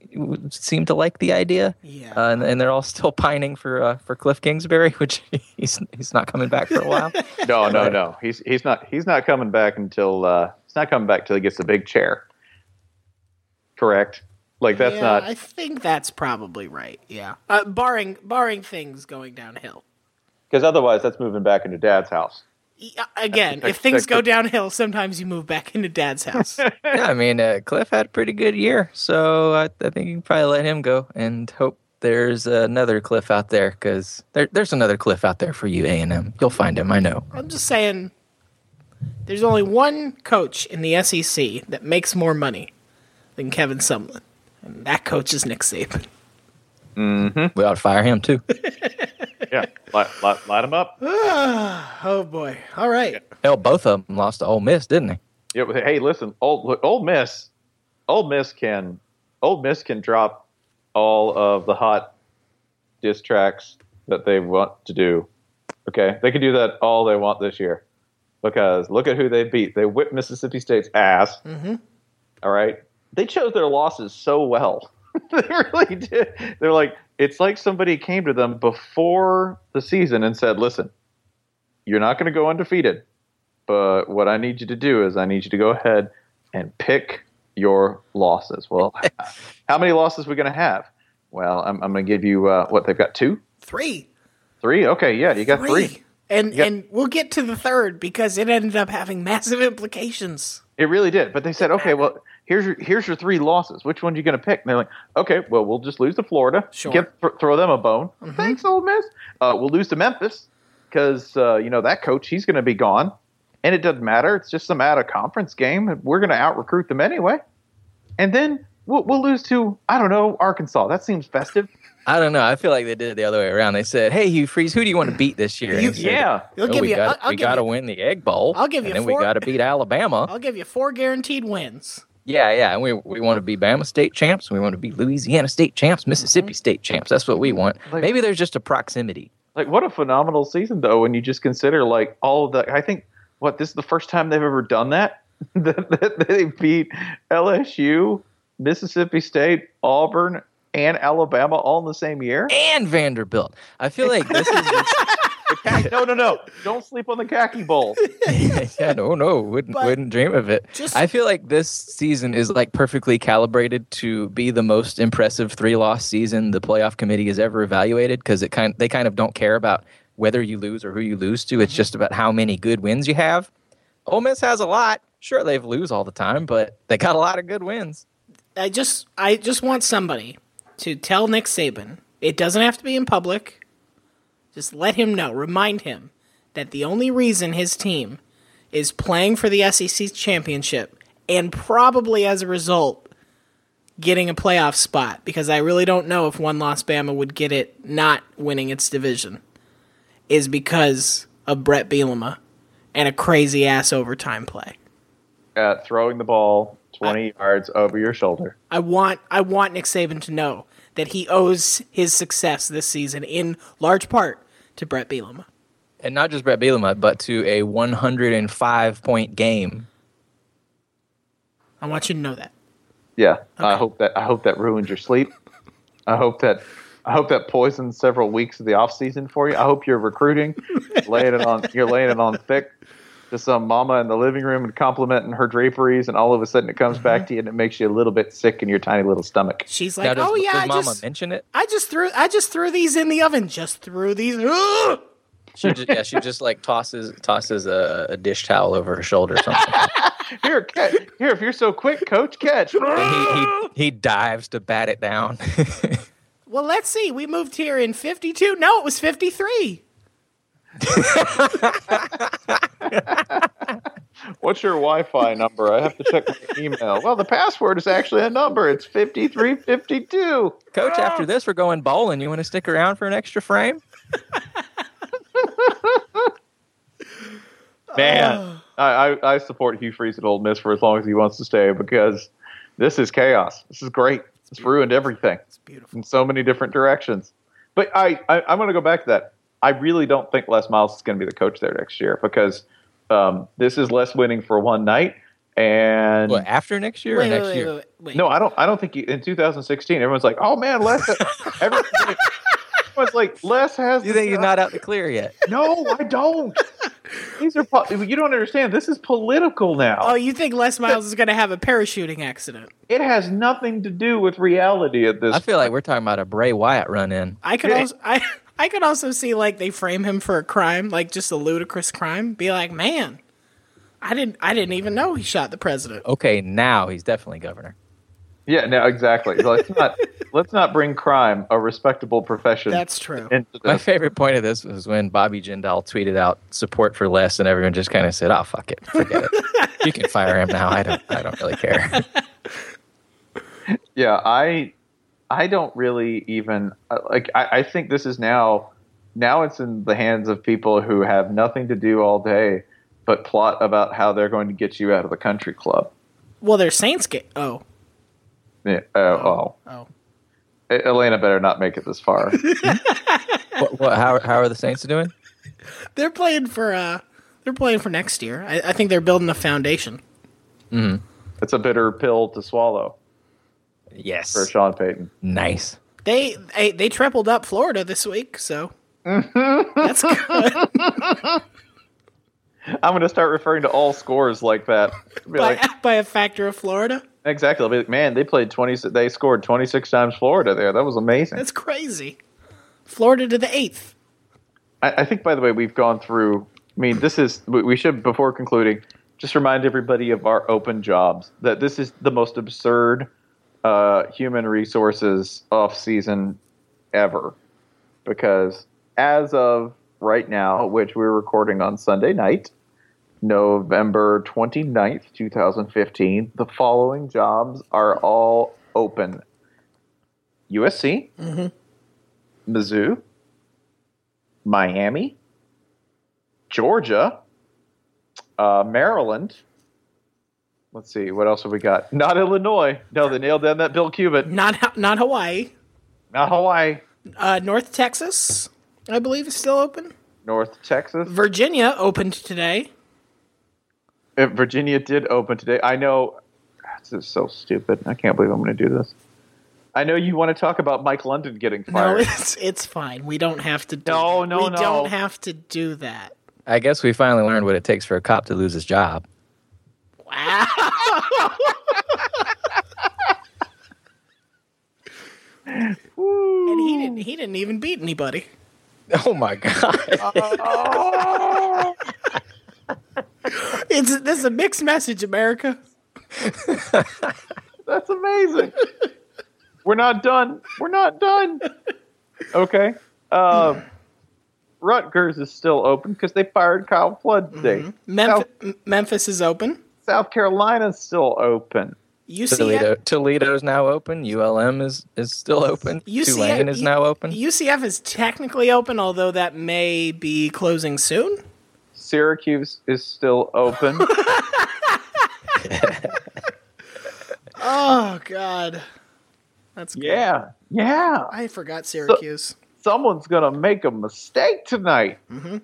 seem to like the idea. Yeah. Uh, and, and they're all still pining for uh, for Cliff Kingsbury, which he's he's not coming back for a while. No, no, no. He's he's not he's not coming back until uh, he's not coming back till he gets the big chair. Correct. Like that's yeah, not I think that's probably right. Yeah, uh, barring barring things going downhill. because otherwise that's moving back into Dad's house. Yeah, Again, if things go downhill, sometimes you move back into Dad's house. yeah, I mean, uh, Cliff had a pretty good year, so I, I think you can probably let him go and hope there's another Cliff out there because there, there's another Cliff out there for you, A and M. You'll find him, I know. I'm just saying, there's only one coach in the SEC that makes more money than Kevin Sumlin, and that coach is Nick Saban. We ought to fire him too. Yeah, light, light, light him up. Oh boy! All right. Hell, both of them lost to Ole Miss, didn't they? Yeah, but hey, listen, old look, Old Miss, Old Miss can, Old Miss can drop all of the hot diss tracks that they want to do. Okay, they can do that all they want this year because look at who they beat. They whipped Mississippi State's ass. Mm-hmm. All right, they chose their losses so well. they really did. They're like, it's like somebody came to them before the season and said, "Listen, you're not going to go undefeated." But what I need you to do is I need you to go ahead and pick your losses. Well, how many losses are we going to have? Well, I'm, I'm going to give you uh, what they've got two, Three. three. Okay, yeah, you got three. And Yep. and we'll get to the third because it ended up having massive implications. It really did. But they said, okay, well, here's your here's your three losses. Which one are you going to pick? And they're like, okay, well, we'll just lose to Florida. Sure. Get, th- throw them a bone. Thanks, Ole Miss. Uh, we'll lose to Memphis because uh, you know that coach he's going to be gone, and it doesn't matter. It's just some out of conference game. We're going to out recruit them anyway. And then we'll, we'll lose to I don't know Arkansas. That seems festive. I don't know. I feel like they did it the other way around. They said, "Hey, Hugh Freeze, who do you want to beat this year?" You- he said, Yeah. They'll "Oh, give we you. got I'll, I'll we got to win the Egg Bowl. I'll give you and then four- we got to beat Alabama. I'll give you four guaranteed wins. Yeah, yeah. And we we want to be Bama State champs. We want to be Louisiana State champs, mm-hmm. Mississippi State champs. That's what we want. Like- Maybe there's just a proximity. Like what a phenomenal season though when you just consider like all of the I think what this is the first time they've ever done that that, that they beat LSU, Mississippi State, Auburn, and Alabama all in the same year. And Vanderbilt. I feel like this is. no, no, no! Don't sleep on the khaki bowl. yeah, no, no, wouldn't But wouldn't dream of it. just- I feel like this season is like perfectly calibrated to be the most impressive three loss season the playoff committee has ever evaluated because it kind they kind of don't care about whether you lose or who you lose to. It's mm-hmm. just about how many good wins you have. Ole Miss has a lot. Sure, they've lose all the time, but they got a lot of good wins. I just I just want somebody to tell Nick Saban. It doesn't have to be in public. Just let him know, remind him that the only reason his team is playing for the SEC championship and probably as a result getting a playoff spot because I really don't know if one loss Bama would get it not winning its division is because of Bret Bielema and a crazy ass overtime play. At throwing the ball twenty yards over your shoulder. I want I want Nick Saban to know that he owes his success this season in large part to Bret Bielema. And not just Bret Bielema, but to a 105 point game. I want you to know that. Yeah, I hope that I hope that ruins your sleep. I hope that I hope that poisons several weeks of the off season for you. I hope you're recruiting, laying it on you're laying it on thick to some mama in the living room and complimenting her draperies, and all of a sudden it comes mm-hmm. back to you and it makes you a little bit sick in your tiny little stomach. She's like, does, "Oh yeah, does I Mama just mention it? I just threw I just threw these in the oven. Just threw these. She just, yeah, she just like tosses tosses a, a dish towel over her shoulder or something. Here, catch, here, if you're so quick, coach, catch. And he, he he dives to bat it down. Well, let's see. We moved here in 52. No, it was 53. What's your Wi-Fi number? I have to check my email. Well, the password is actually a number. It's fifty-three fifty-two. Coach, after this, we're going bowling. You want to stick around for an extra frame? Man, oh. I, I, I support Hugh Freeze at Old Miss for as long as he wants to stay because this is chaos. This is great. It's ruined everything It's beautiful. in so many different directions. But I, I I'm going to go back to that. I really don't think Les Miles is going to be the coach there next year because um, this is Les winning for one night. And What, after next year or Wait, next wait, wait, year? wait, wait. no, I don't. I don't think he, in 2016 everyone's like, "Oh man, Les." everyone's, like, everyone's "Les has." You the think he's job." not out the clear yet? No, I don't. These are po- you don't understand. This is political now. Oh, you think Les Miles is going to have a parachuting accident? It has nothing to do with reality at this. I feel like we're talking about a Bray Wyatt run in. I could Yeah. also I I could also see like they frame him for a crime, like just a ludicrous crime. Be like, man, I didn't I didn't even know he shot the president. Okay, now he's definitely governor. Yeah, no, exactly. Let's not let's not bring crime, a respectable profession, That's true. My favorite point of this was when Bobby Jindal tweeted out support for Les, and everyone just kind of said, "Oh fuck it, forget it. You can fire him now. I don't. I don't really care." Yeah, I I don't really even uh, like. I, I think this is now now it's in the hands of people who have nothing to do all day but plot about how they're going to get you out of the country club. Well, they're Saints game. Oh, Yeah, oh, oh. oh, E- Elena better not make it this far. what, what, how, how are the Saints doing? they're playing for uh, they're playing for next year. I, I think they're building a foundation. Hmm. it's a bitter pill to swallow Yes, for Sean Payton. nice. They they, they tripled up Florida this week, so that's good. I'm going to start referring to all scores like that. By, like, by a factor of Florida. exactly. I'll be like, man, they played 20. They scored 26 times Florida there. That was amazing. That's crazy. Florida to the eighth. I, I think, by the way, we've gone through. I mean, this is. We we should, before concluding, just remind everybody of our open jobs. That this is the most absurd uh, human resources off season ever, because as of right now, which we're recording on Sunday night, November 29th, 2015, the following jobs are all open: USC, Mizzou. Miami, Georgia, uh, Maryland. Let's see, what else have we got? Not Illinois. No, they nailed down that Bill Cubit. Not not Hawaii. Not Hawaii. Uh, North Texas, I believe, is still open. North Texas. Virginia opened today. Uh, Virginia did open today. I know. This is so stupid. I can't believe I'm going to do this. I know you want to talk about Mike London getting fired. No, fired. it's it's fine. We don't have to. Do No, that. no, we no. don't have to do that. I guess we finally learned what it takes for a cop to lose his job. Wow. and he didn't. He didn't even beat anybody. Oh my god! It's this is a mixed message, America. That's amazing. We're not done. We're not done. Okay. Um, Rutgers is still open because they fired Kyle Flood today. Memphis, Memphis is open. South Carolina's still open. UCF, Toledo, Toledo's now open. ULM is is still open. UCF Tulane is now open. UCF is technically open, although that may be closing soon. Syracuse is still open. Oh God, that's good. yeah. Yeah. I forgot Syracuse. Someone's going to make a mistake tonight. Mm-hmm.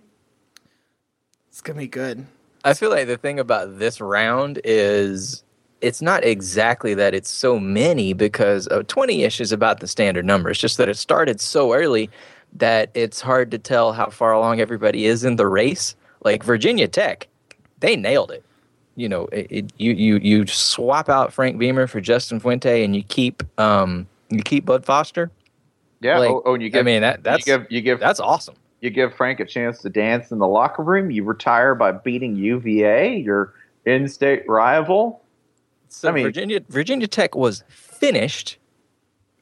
It's gonna be good. I feel like the thing about this round is it's not exactly that it's so many because uh, 20-ish is about the standard number. It's just that it started so early that it's hard to tell how far along everybody is in the race. Like Virginia Tech, they nailed it. You know, it, it, you you you swap out Frank Beamer for Justin Fuente, and you keep um you keep Bud Foster. Yeah. Like, oh, oh, and you give, I mean that that's you give, you give, that's awesome. You give Frank a chance to dance in the locker room. You retire by beating UVA, your in-state rival. So I mean- Virginia Virginia Tech was finished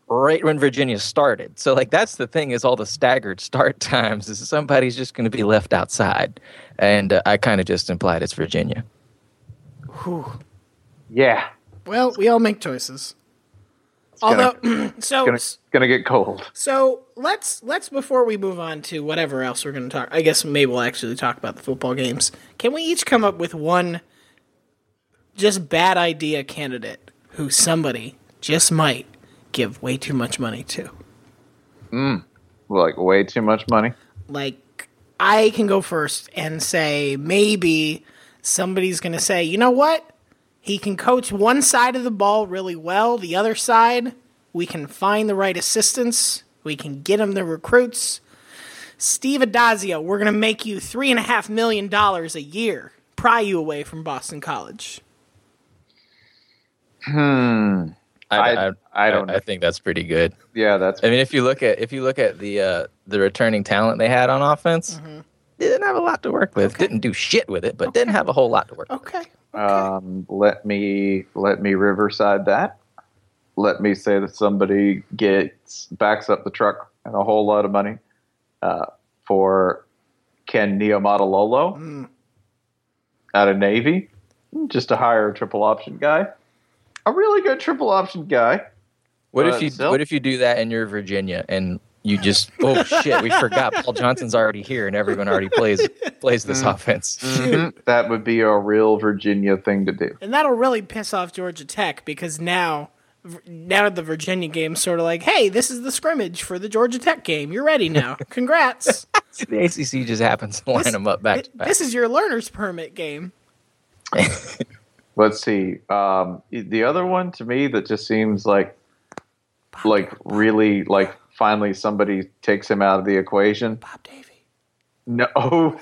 right when Virginia started. So like that's the thing is all the staggered start times is somebody's just going to be left outside, and uh, I kind of just implied it's Virginia. Yeah. Well, we all make choices. Gonna- Although, so Gonna gonna get cold. so let's let's before we move on to whatever else we're going to talk. I guess maybe we'll actually talk about the football games. Can we each come up with one just bad idea candidate who somebody just might give way too much money to? Hmm. Like way too much money. like I can go first and say maybe somebody's going to say, you know what? He can coach one side of the ball really well. The other side, we can find the right assistants. We can get him the recruits. Steve Addazio, we're going to make you three and a half million dollars a year, pry you away from Boston College. Hmm. I- I don't I, think that's pretty good. Yeah, that's I mean, if you look at if you look at the uh, the returning talent they had on offense, they didn't have a lot to work with. Didn't do shit with it, but didn't have a whole lot to work. with. Okay. Um, let me let me riverside that. Let me say that somebody gets backs up the truck and a whole lot of money uh, for Ken Niumatalolo out of Navy, just to hire a triple option guy, a really good triple option guy. What Uh, if you still- What if you do that and you're Virginia and you just oh shit we forgot Paul Johnson's already here and everyone already plays plays this offense. That would be a real Virginia thing to do. And that'll really piss off Georgia Tech because now, now the Virginia game's sort of like, hey, this is the scrimmage for the Georgia Tech game. You're ready now. Congrats. The ACC just happens to line them up back to back. this is your learner's permit game. Let's see. Um, the other one to me that just seems like, like really like finally somebody takes him out of the equation. Bob Davie. No,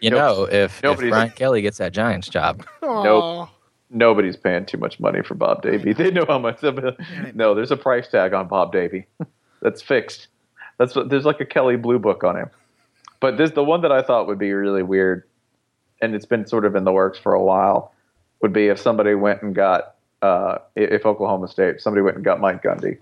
You know, if, if nobody's- Brian Kelly gets that Giants job, Nope. nobody's paying too much money for Bob Davie. They know how much. No, there's a price tag on Bob Davie. That's fixed. That's what there's like a Kelly Blue Book on him. But this the one that I thought would be really weird, and it's been sort of in the works for a while. Would be if somebody went and got uh, if Oklahoma State somebody went and got Mike Gundy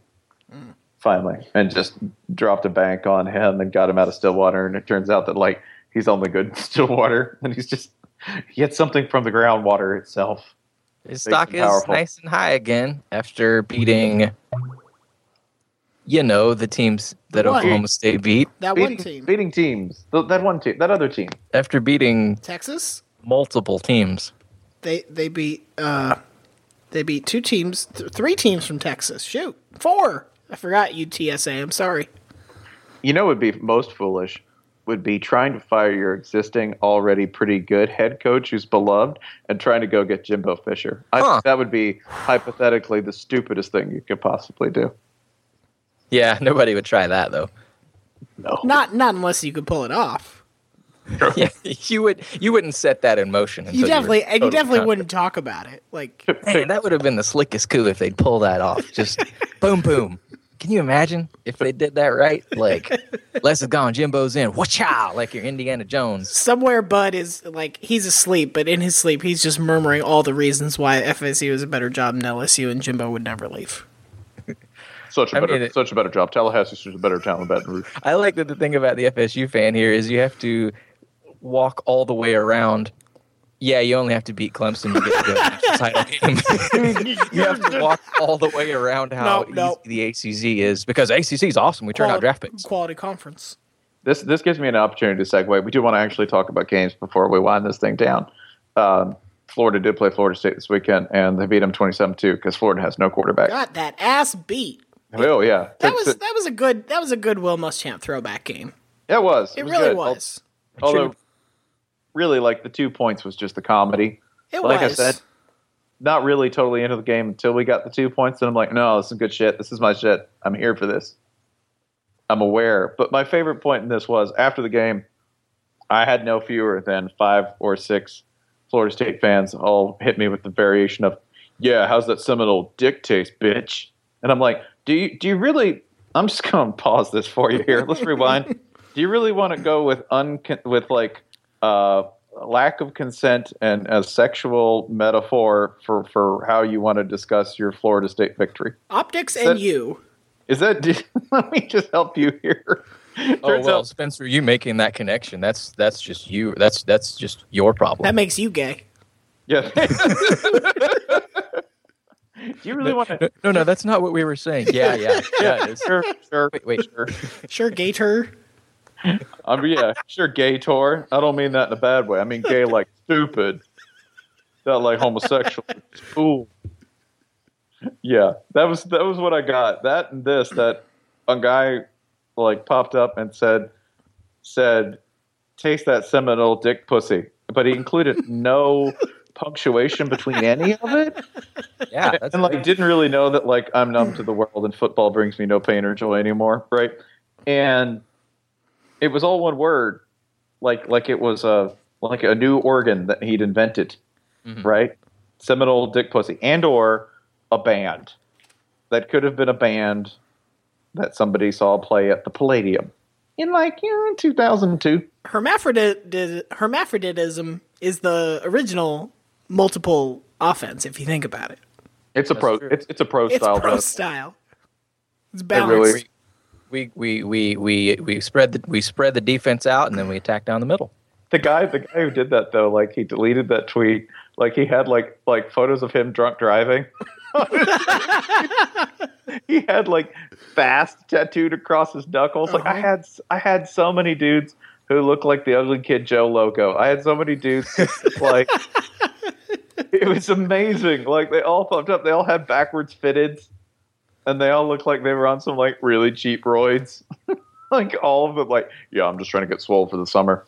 finally and just dropped a bank on him and got him out of Stillwater, and it turns out that like he's only good in Stillwater, and he's just he had something from the groundwater itself. his stock is powerful. nice and high again after beating, you know, the teams that What? Oklahoma State beat. That beating, one team. beating teams. That one team, that other team. After beating Texas? multiple teams. They they beat uh they beat two teams, th- three teams from Texas. Shoot. Four. I forgot UTSA. I'm sorry. You know, what would be most foolish would be trying to fire your existing, already pretty good head coach who's beloved, and trying to go get Jimbo Fisher. I Huh. think that would be hypothetically the stupidest thing you could possibly do. Yeah, nobody would try that though. No, Not not unless you could pull it off. Yeah, you would you wouldn't set that in motion. Until You definitely were and you definitely confident. wouldn't talk about it. Like Man, that would have been the slickest coup if they'd pull that off. Just boom, boom. Can you imagine if they did that right? Like, Les is gone, Jimbo's in, watcha, like you're Indiana Jones. somewhere Bud is like he's asleep, but in his sleep he's just murmuring all the reasons why FSU is a better job than LSU and Jimbo would never leave. such a I better, mean, it- such a better job. Tallahassee's just a better town than Baton Rouge. I like that the thing about the FSU fan here is you have to walk all the way around. Yeah, you only have to beat Clemson to get to the national title game. you have to walk all the way around how No, no. easy the ACC is because ACC is awesome. We turn out Quality- draft picks. Quality conference. This this gives me an opportunity to segue. We do want to actually talk about games before we wind this thing down. Um, Florida did play Florida State this weekend, and they beat them 27-2 because Florida has no quarterback. Got that ass beat. Oh yeah, That was that was a good that was a good Will Muschamp throwback game. it was. It was really good. was. Although, really, like the two points was just the comedy. It like was. I said, not really totally into the game until we got the two points. And I'm like, no, this is good shit. This is my shit. I'm here for this. I'm aware. But my favorite point in this was after the game, I had no fewer than five or six Florida State fans all hit me with the variation of, yeah, how's that Seminole dick taste, bitch? And I'm like, do you do you really? I'm just going to pause this for you here. Let's rewind. do you really want to go with un with like uh, lack of consent and a sexual metaphor for for how you want to discuss your Florida State victory? Optics that- and you. Is that? let me just help you here. Oh Turns well, out- Spencer, you making that connection—that's that's just you. That's that's just your problem. That makes you gay. Yeah. Do you really want to? No, no, no, that's not what we were saying. Yeah, yeah, yeah. Sure, sure, Wait, wait. sure. Sure, Gator. I mean, yeah, sure, gay tour. I don't mean that in a bad way. I mean gay like stupid, not like homosexual. Fool. Yeah, that was that was what I got. That and this that a guy like popped up and said said taste that Seminole dick pussy, but he included no punctuation between any of it, Yeah, that's and like didn't really know that like I'm numb to the world and football brings me no pain or joy anymore, right? And it was all one word, like like it was a like a new organ that he'd invented, Mhm. right? Seminole dick pussy, and or a band that could have been a band that somebody saw play at the Palladium in like you know, 2002. Hermaphrodit- hermaphroditism is the original multiple offense, if you think about it. It's a That's pro. true. It's it's a pro It's style. pro though. style. It's really- balanced. We we we we we spread the we spread the defense out and then we attack down the middle. The guy, the guy who did that though, like he deleted that tweet. Like he had like like photos of him drunk driving. he had like fast tattooed across his knuckles. Like I Uh-huh. had, I had so many dudes who looked like the Ugly Kid Joe logo. I had so many dudes like it was amazing. Like they all popped up. They all had backwards fitteds, and they all look like they were on some like really cheap roids. like all of them, like yeah, I'm just trying to get swole for the summer.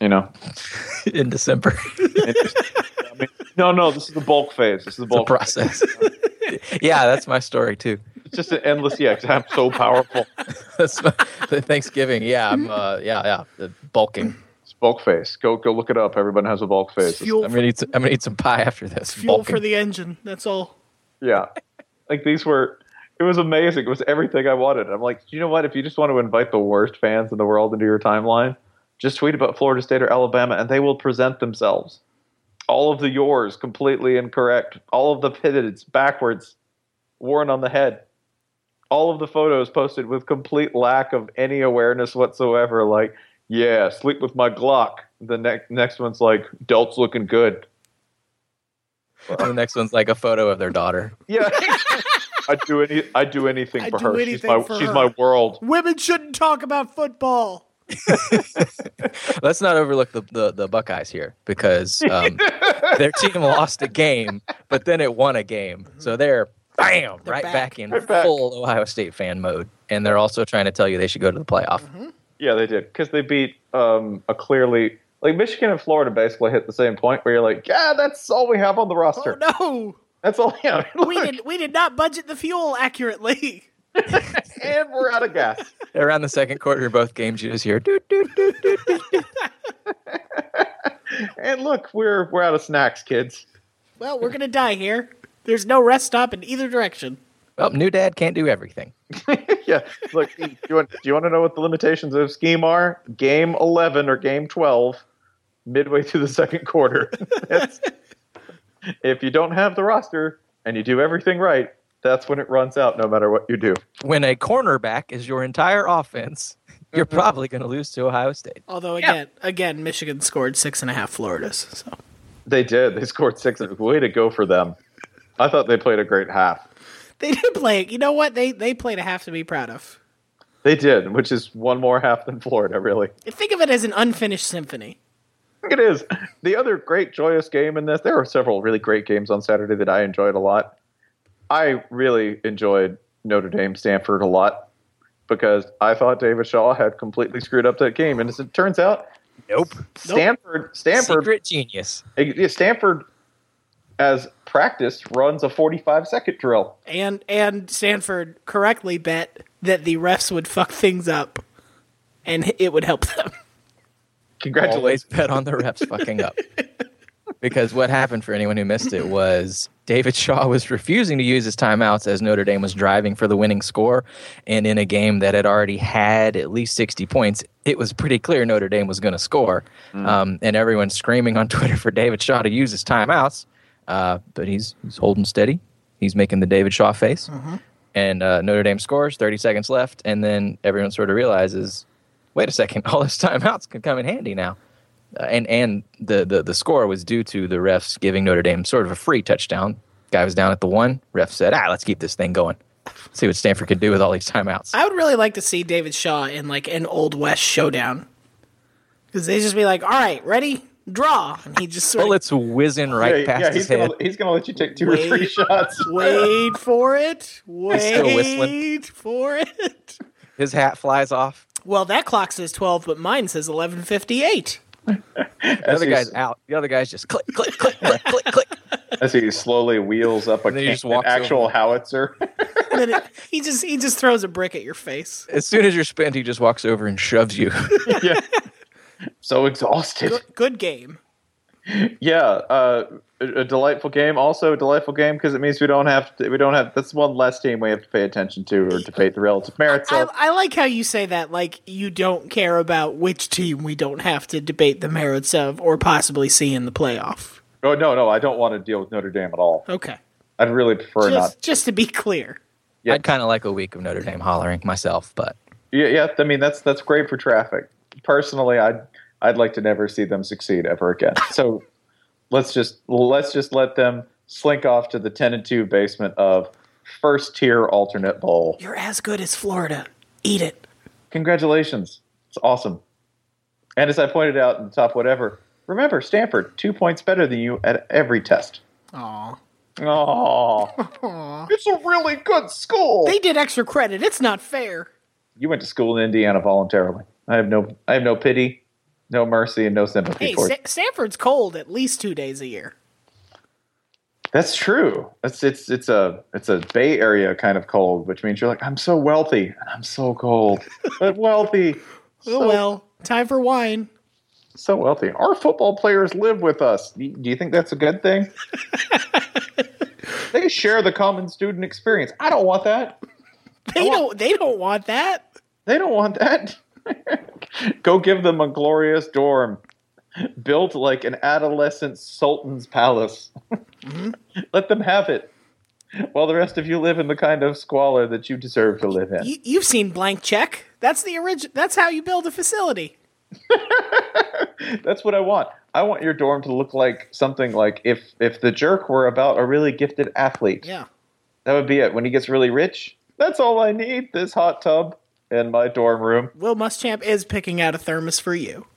You know. in December. I mean, no, no, this is the bulk phase. This is the the bulk process. yeah, that's my story too. It's just an endless. Yeah, 'cause I'm so powerful. That's my, the Thanksgiving. Yeah, I'm. Uh, yeah, yeah. The bulking. It's bulk phase. Go, go look it up. Everyone has a bulk phase. Fuel, I'm gonna eat. Some, I'm gonna eat some pie after this. fuel Bulking. for the engine. That's all. Yeah, like these were. It was amazing. It was everything I wanted. I'm like, you know what? If you just want to invite the worst fans in the world into your timeline, just tweet about Florida State or Alabama, and they will present themselves. All of the yours completely incorrect. All of the pivots backwards, worn on the head. All of the photos posted with complete lack of any awareness whatsoever. Like, yeah, sleep with my Glock. The next next one's like, Delt's looking good. the next one's like a photo of their daughter. Yeah. I do any I do anything I for do her. she's my for she's her. my world. Women shouldn't talk about football. Let's not overlook the, the, the Buckeyes here because um, their team lost a game, but then it won a game. So they're bam They're right back. back, in They're back. full Ohio State fan mode, and they're also trying to tell you they should go to the playoff. Yeah, they did because they beat um, a clearly like Michigan and Florida basically hit the same point where you're like, yeah, that's all we have on the roster. Oh no, That's all. Yeah, we did we did not budget the fuel accurately. and we're out of gas. Around the second quarter of both games, you just hear doot, doot, doot, doot, doot. And look, we're we're out of snacks, kids. Well, we're gonna die here. There's no rest stop in either direction. Well, new dad can't do everything. yeah, look, do you want do you want to know what the limitations of scheme are? Game eleven or game twelve, midway through the second quarter. That's- if you don't have the roster and you do everything right, that's when it runs out. No matter what you do. When a cornerback is your entire offense, you're mm-hmm. probably going to lose to Ohio State. Although again, again, Michigan scored six and a half Floridas. So They did. They scored six. Way to go for them. I thought they played a great half. they did play. You know what? They they played a half to be proud of. They did, which is one more half than Florida, really. Think of it as an unfinished symphony. It is. The other great, joyous game in this, there are several really great games on Saturday that I enjoyed a lot. I really enjoyed Notre Dame Stanford a lot because I thought David Shaw had completely screwed up that game. And as it turns out, Nope. Stanford, Stanford, Secret genius. Stanford, as practice, runs a 45 second drill. And and Stanford correctly bet that the refs would fuck things up, and it would help them. Congratulations. Always bet on the refs fucking up. Because what happened for anyone who missed it was David Shaw was refusing to use his timeouts as Notre Dame was driving for the winning score. And in a game that had already had at least 60 points, it was pretty clear Notre Dame was going to score. Um, and everyone's screaming on Twitter for David Shaw to use his timeouts. Uh, but he's, he's holding steady. He's making the David Shaw face. And uh, Notre Dame scores, 30 seconds left. And then everyone sort of realizes wait a second, all those timeouts can come in handy now. Uh, and and the, the the score was due to the refs giving Notre Dame sort of a free touchdown. Guy was down at the one. Ref said, "Ah, let's keep this thing going. See what Stanford could do with all these timeouts." I would really like to see David Shaw in like an Old West showdown. Because they just be like, all right, ready? Draw. And he just sort of Bullets whizzing right yeah, past yeah, his he's head. gonna he's gonna let you take two or three shots. wait for it. Wait for it. His hat flies off. Well, that clock says 12, but mine says 1158. The other guy's out. The other guy's just click, click, click, click, click, click. As he slowly wheels up a And then he can- just an walks actual over. howitzer. And then it, he just he just throws a brick at your face. As soon as you're spent, he just walks over and shoves you. yeah. So exhausted. Good, good game. Yeah, uh, a, a delightful game. Also a delightful game because it means we don't have to, we don't have that's one less team we have to pay attention to or debate the relative merits I, of. I like how you say that, like you don't care about which team we don't have to debate the merits of or possibly see in the playoff. Oh no, no, I don't want to deal with Notre Dame at all. Okay, I'd really prefer just not. just to be clear. Yeah. I'd kind of like a week of Notre Dame hollering myself, but Yeah, yeah. I mean that's that's great for traffic. Personally, I'd I'd like to never see them succeed ever again. So let's just let's just let them slink off to the ten and two basement of first tier alternate bowl. You're as good as Florida. Eat it. Congratulations. It's awesome. And as I pointed out in the top whatever, remember Stanford, two points better than you at every test. Aw. Oh, it's a really good school. They did extra credit. It's not fair. you went to school in Indiana voluntarily. I have no, I have no pity, no mercy, and no sympathy Hey. Sta- Stanford's cold at least two days a year. That's true. It's it's it's a it's a Bay Area kind of cold, which means you're like, I'm so wealthy and I'm so cold, but wealthy. Oh well, time for wine. so wealthy. Our football players live with us. Do do you think that's a good thing? they share the common student experience. I don't want that. They don't. They don't want that. They don't want that. Go give them a glorious dorm built like an adolescent sultan's palace. Mm-hmm. Let them have it. While the rest of you live in the kind of squalor that you deserve to live in. You, you've seen Blank Check. That's the origin. That's how you build a facility. That's what I want. I want your dorm to look like something like if if the jerk were about a really gifted athlete. Yeah. That would be it. When he gets really rich, that's all I need. This hot tub in my dorm room. Will Muschamp is picking out a thermos for you.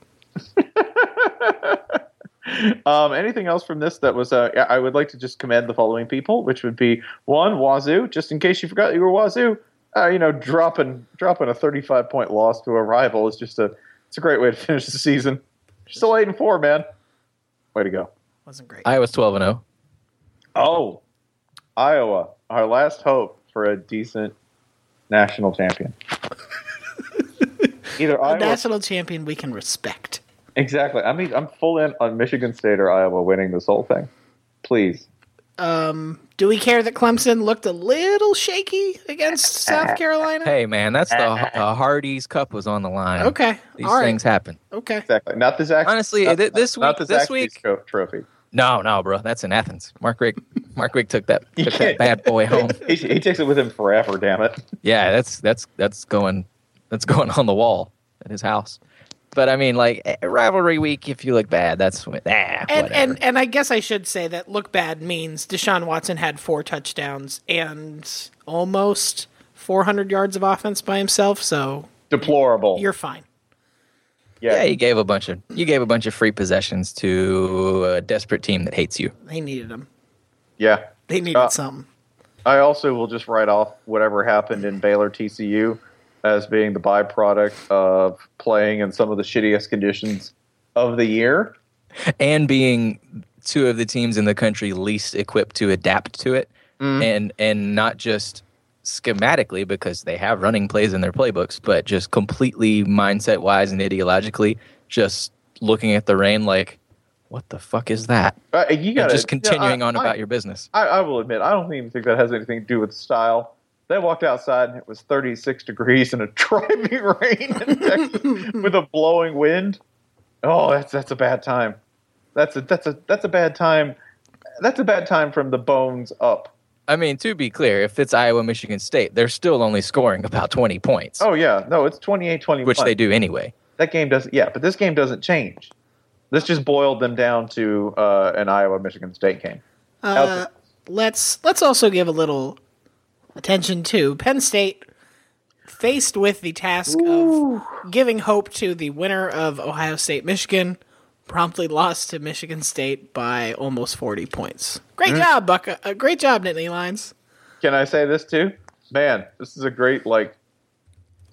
Um, anything else from this that was? Uh, yeah, I would like to just commend the following people, which would be one Wazoo. Just in case you forgot you were Wazoo, uh, you know, dropping dropping a thirty-five point loss to a rival is just a it's a great way to finish the season. Still eight and four, man. Way to go. Wasn't great. I was 12 and oh. 0. Oh, Iowa, our last hope for a decent national champion. Either a Iowa, national champion we can respect. exactly. I mean, I'm full in on Michigan State or Iowa winning this whole thing. Please. Do we care that Clemson looked a little shaky against South Carolina? Hey, man, that's the uh, Hardee's Cup was on the line. Okay. These All right. things happen. Okay. Exactly. Not the Zach. Honestly, not, th- this not week- the this Zaxby's week- trophy. No, no, bro. That's in Athens. Mark Richt, Mark Richt took that took that bad boy home. He, he takes it with him forever. Damn it. Yeah, that's that's that's going that's going on the wall at his house. But I mean, like eh, rivalry week, if you look bad, that's when, ah, And, whatever. and and I guess I should say that look bad means Deshaun Watson had four touchdowns and almost 400 yards of offense by himself. So Deplorable. you're fine. Yeah. yeah, you gave a bunch of you gave a bunch of free possessions to a desperate team that hates you. They needed them. yeah. They needed Uh, something. I also will just write off whatever happened in Baylor TCU as being the byproduct of playing in some of the shittiest conditions of the year. and being two of the teams in the country least equipped to adapt to it and and not just schematically because they have running plays in their playbooks but just completely mindset wise and ideologically just looking at the rain like what the fuck is that Uh, you got just continuing on I, about your business I, I will admit, I don't even think that has anything to do with style. They walked outside and it was 36 degrees and a driving rain in Texas with a blowing wind. Oh, that's that's a bad time. That's a that's a that's a bad time. That's a bad time from the bones up. I mean to be clear if it's iowa michigan state they're still only scoring about 20 points Oh yeah, no, it's 28-21. which they do anyway That game doesn't. Yeah, but this game doesn't change. This just boiled them down to uh, an Iowa Michigan State game. Uh, let's let's also give a little attention to Penn State faced with the task of giving hope to the winner of Ohio State Michigan promptly lost to Michigan State by almost 40 points. Great job, Buck. Uh, great job, Nittany Lions. Can I say this too? Man, this is a great like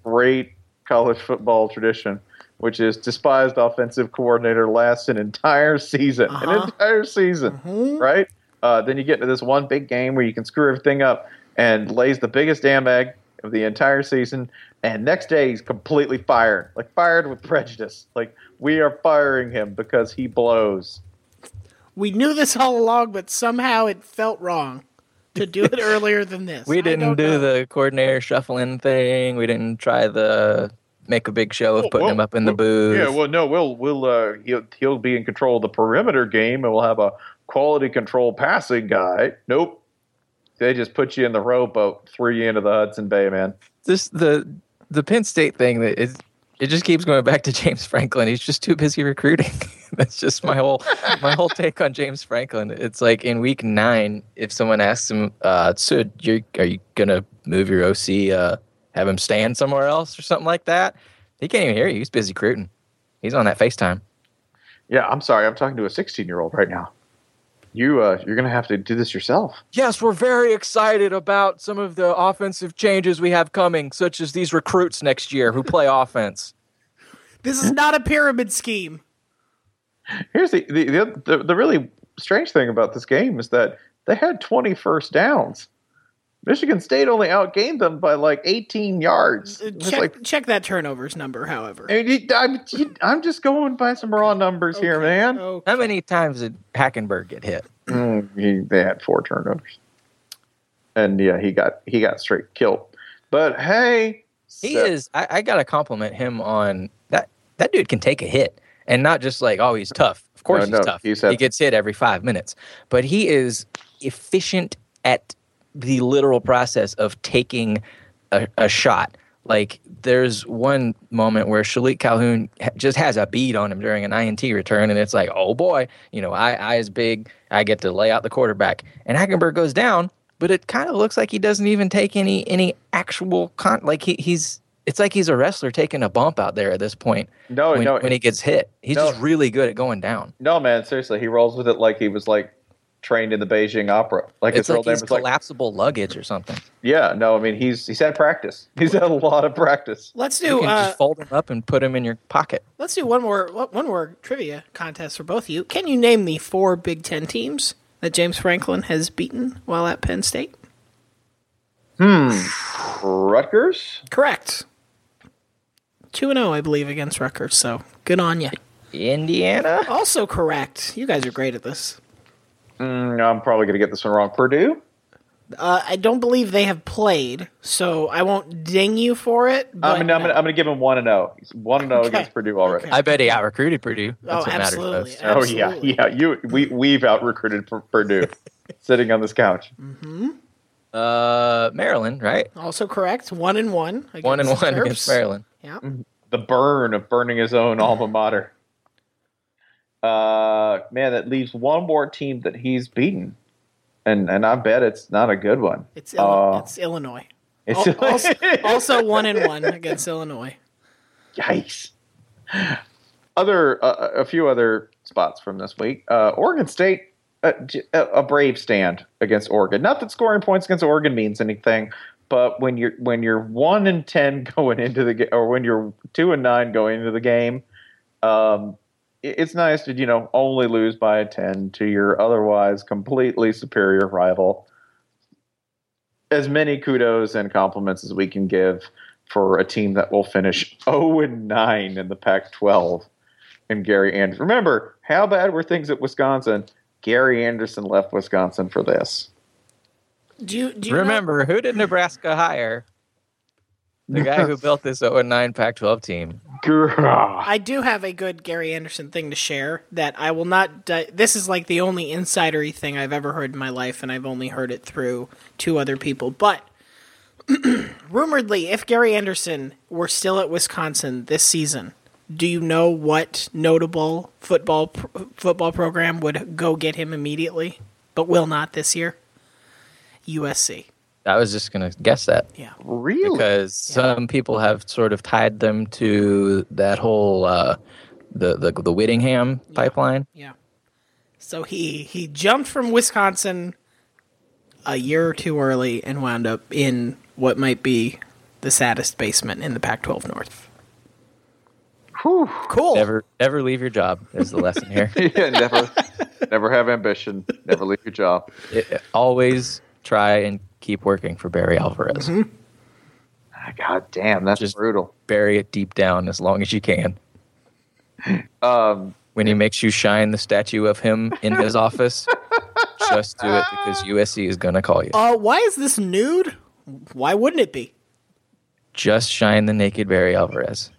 great college football tradition, which is despised offensive coordinator lasts an entire season, an Uh-huh. entire season, right? Uh, then you get into this one big game where you can screw everything up and lays the biggest damn egg of the entire season. And next day he's completely fired, like fired with prejudice. Like we are firing him because he blows. We knew this all along, but somehow it felt wrong to do it earlier than this. We didn't don't know. the coordinator shuffling thing. We didn't try the make a big show of putting Well, him up in the booth. Yeah, well, no, we'll we'll uh, he'll he'll be in control of the perimeter game, and we'll have a quality control passing guy. Nope, they just put you in the rowboat, threw you into the Hudson Bay, man. this the the Penn State thing that is it just keeps going back to James Franklin. He's just too busy recruiting. That's just my whole my whole take on James Franklin. It's like in week nine, if someone asks him, uh, "So you are you gonna move your OC, uh, have him stand somewhere else or something like that?" He can't even hear you. He's busy recruiting. He's on that FaceTime. Yeah, I'm sorry, I'm talking to a 16 year old right now. You uh, you're gonna have to do this yourself. Yes, we're very excited about some of the offensive changes we have coming, such as these recruits next year who play offense. This is not a pyramid scheme. Here's the the, the the the really strange thing about this game is that they had 20 first downs. Michigan State only outgained them by like 18 yards. Uh, Check, like check that turnovers number, however. I mean, I'm, you- I'm just going by some raw numbers here, man. okay. How many times did Hackenberg get hit? Mm, he, they had four turnovers, and yeah, he got he got straight killed. But hey, He so- is. I, I gotta compliment him on that. That dude can take a hit, and not just like, oh, he's tough. Of course, No, he's no, tough. he's had- he gets hit every five minutes, but he is efficient at the literal process of taking a, a shot. Like there's one moment where Shilique Calhoun ha- just has a bead on him during an INT return, and it's like, oh boy, you know, I, I is big. I get to lay out the quarterback, and Hackenberg goes down, but it kind of looks like he doesn't even take any any actual con. Like he, he's, it's like he's a wrestler taking a bump out there at this point no, when, no, when he gets hit. He's No. just really good at going down. no, man. Seriously, he rolls with it like he was like trained in the Beijing Opera. Like It's his real name he's was like collapsible luggage or something. yeah. No, I mean he's he's had practice. He's had a lot of practice. Let's You do can uh, just fold him up and put him in your pocket. let's do one more one more trivia contest for both of you. Can you name the four Big Ten teams that James Franklin has beaten while at Penn State? Hmm. Rutgers. Correct. Two and zero, I believe, against Rutgers. So good on you. Indiana. Also correct. You guys are great at this. Mm, I'm probably gonna get this one wrong. Purdue. Uh, I don't believe they have played, so I won't ding you for it. But I'm gonna, I'm, gonna, I'm gonna give him one and zero. One and zero Okay. against Purdue already. Okay. I bet he out recruited Purdue. That's Oh, what matters absolutely. Oh yeah, yeah. You we we've out recruited Purdue, sitting on this couch. Mm-hmm. Uh, Maryland, right? Also correct. One and one. One and one Terps. against Maryland. Yeah. The burn of burning his own alma mater. Uh, man, that leaves one more team that he's beaten, and and I bet it's not a good one. It's Illi- Uh, it's Illinois. It's Al- also, also one and one against Illinois. Yikes. Other uh, a few other spots from this week. Uh, Oregon State, A, j- a, a brave stand against Oregon. Not that scoring points against Oregon means anything, but when you're when you're one and ten going into the game, or when you're two and nine going into the game, um, it's nice to you know only lose by a ten to your otherwise completely superior rival. As many kudos and compliments as we can give for a team that will finish 0 and 9 in the Pac 12 and Gary Anderson. Remember, how bad were things at Wisconsin? Gary Anderson left Wisconsin for this. Do you, do you know- Remember, who did Nebraska hire? The guy who built this 0 9 Pac 12 team. I do have a good Gary Anderson thing to share that I will not. Di- this is like the only insidery thing I've ever heard in my life, and I've only heard it through two other people. But rumoredly, if Gary Anderson were still at Wisconsin this season, Do you know what notable football pr- football program would go get him immediately, but will not this year? USC. I was just gonna guess that Yeah. Really? because some people have sort of tied them to that whole uh, the the the Whittingham pipeline. Yeah. So he he jumped from Wisconsin a year or two early and wound up in what might be the saddest basement in the Pac-12 North. Whew. Cool. Never never leave your job is the lesson here. yeah, never, never have ambition. Never leave your job. It- always try and keep working for Barry Alvarez. Ah, God damn, that's Just- brutal. Bury it deep down as long as you can. Um, When he makes you shine the statue of him in his office, just do it because USC is gonna call you. Uh, why is this nude? Why wouldn't it be? Just shine the naked Barry Alvarez.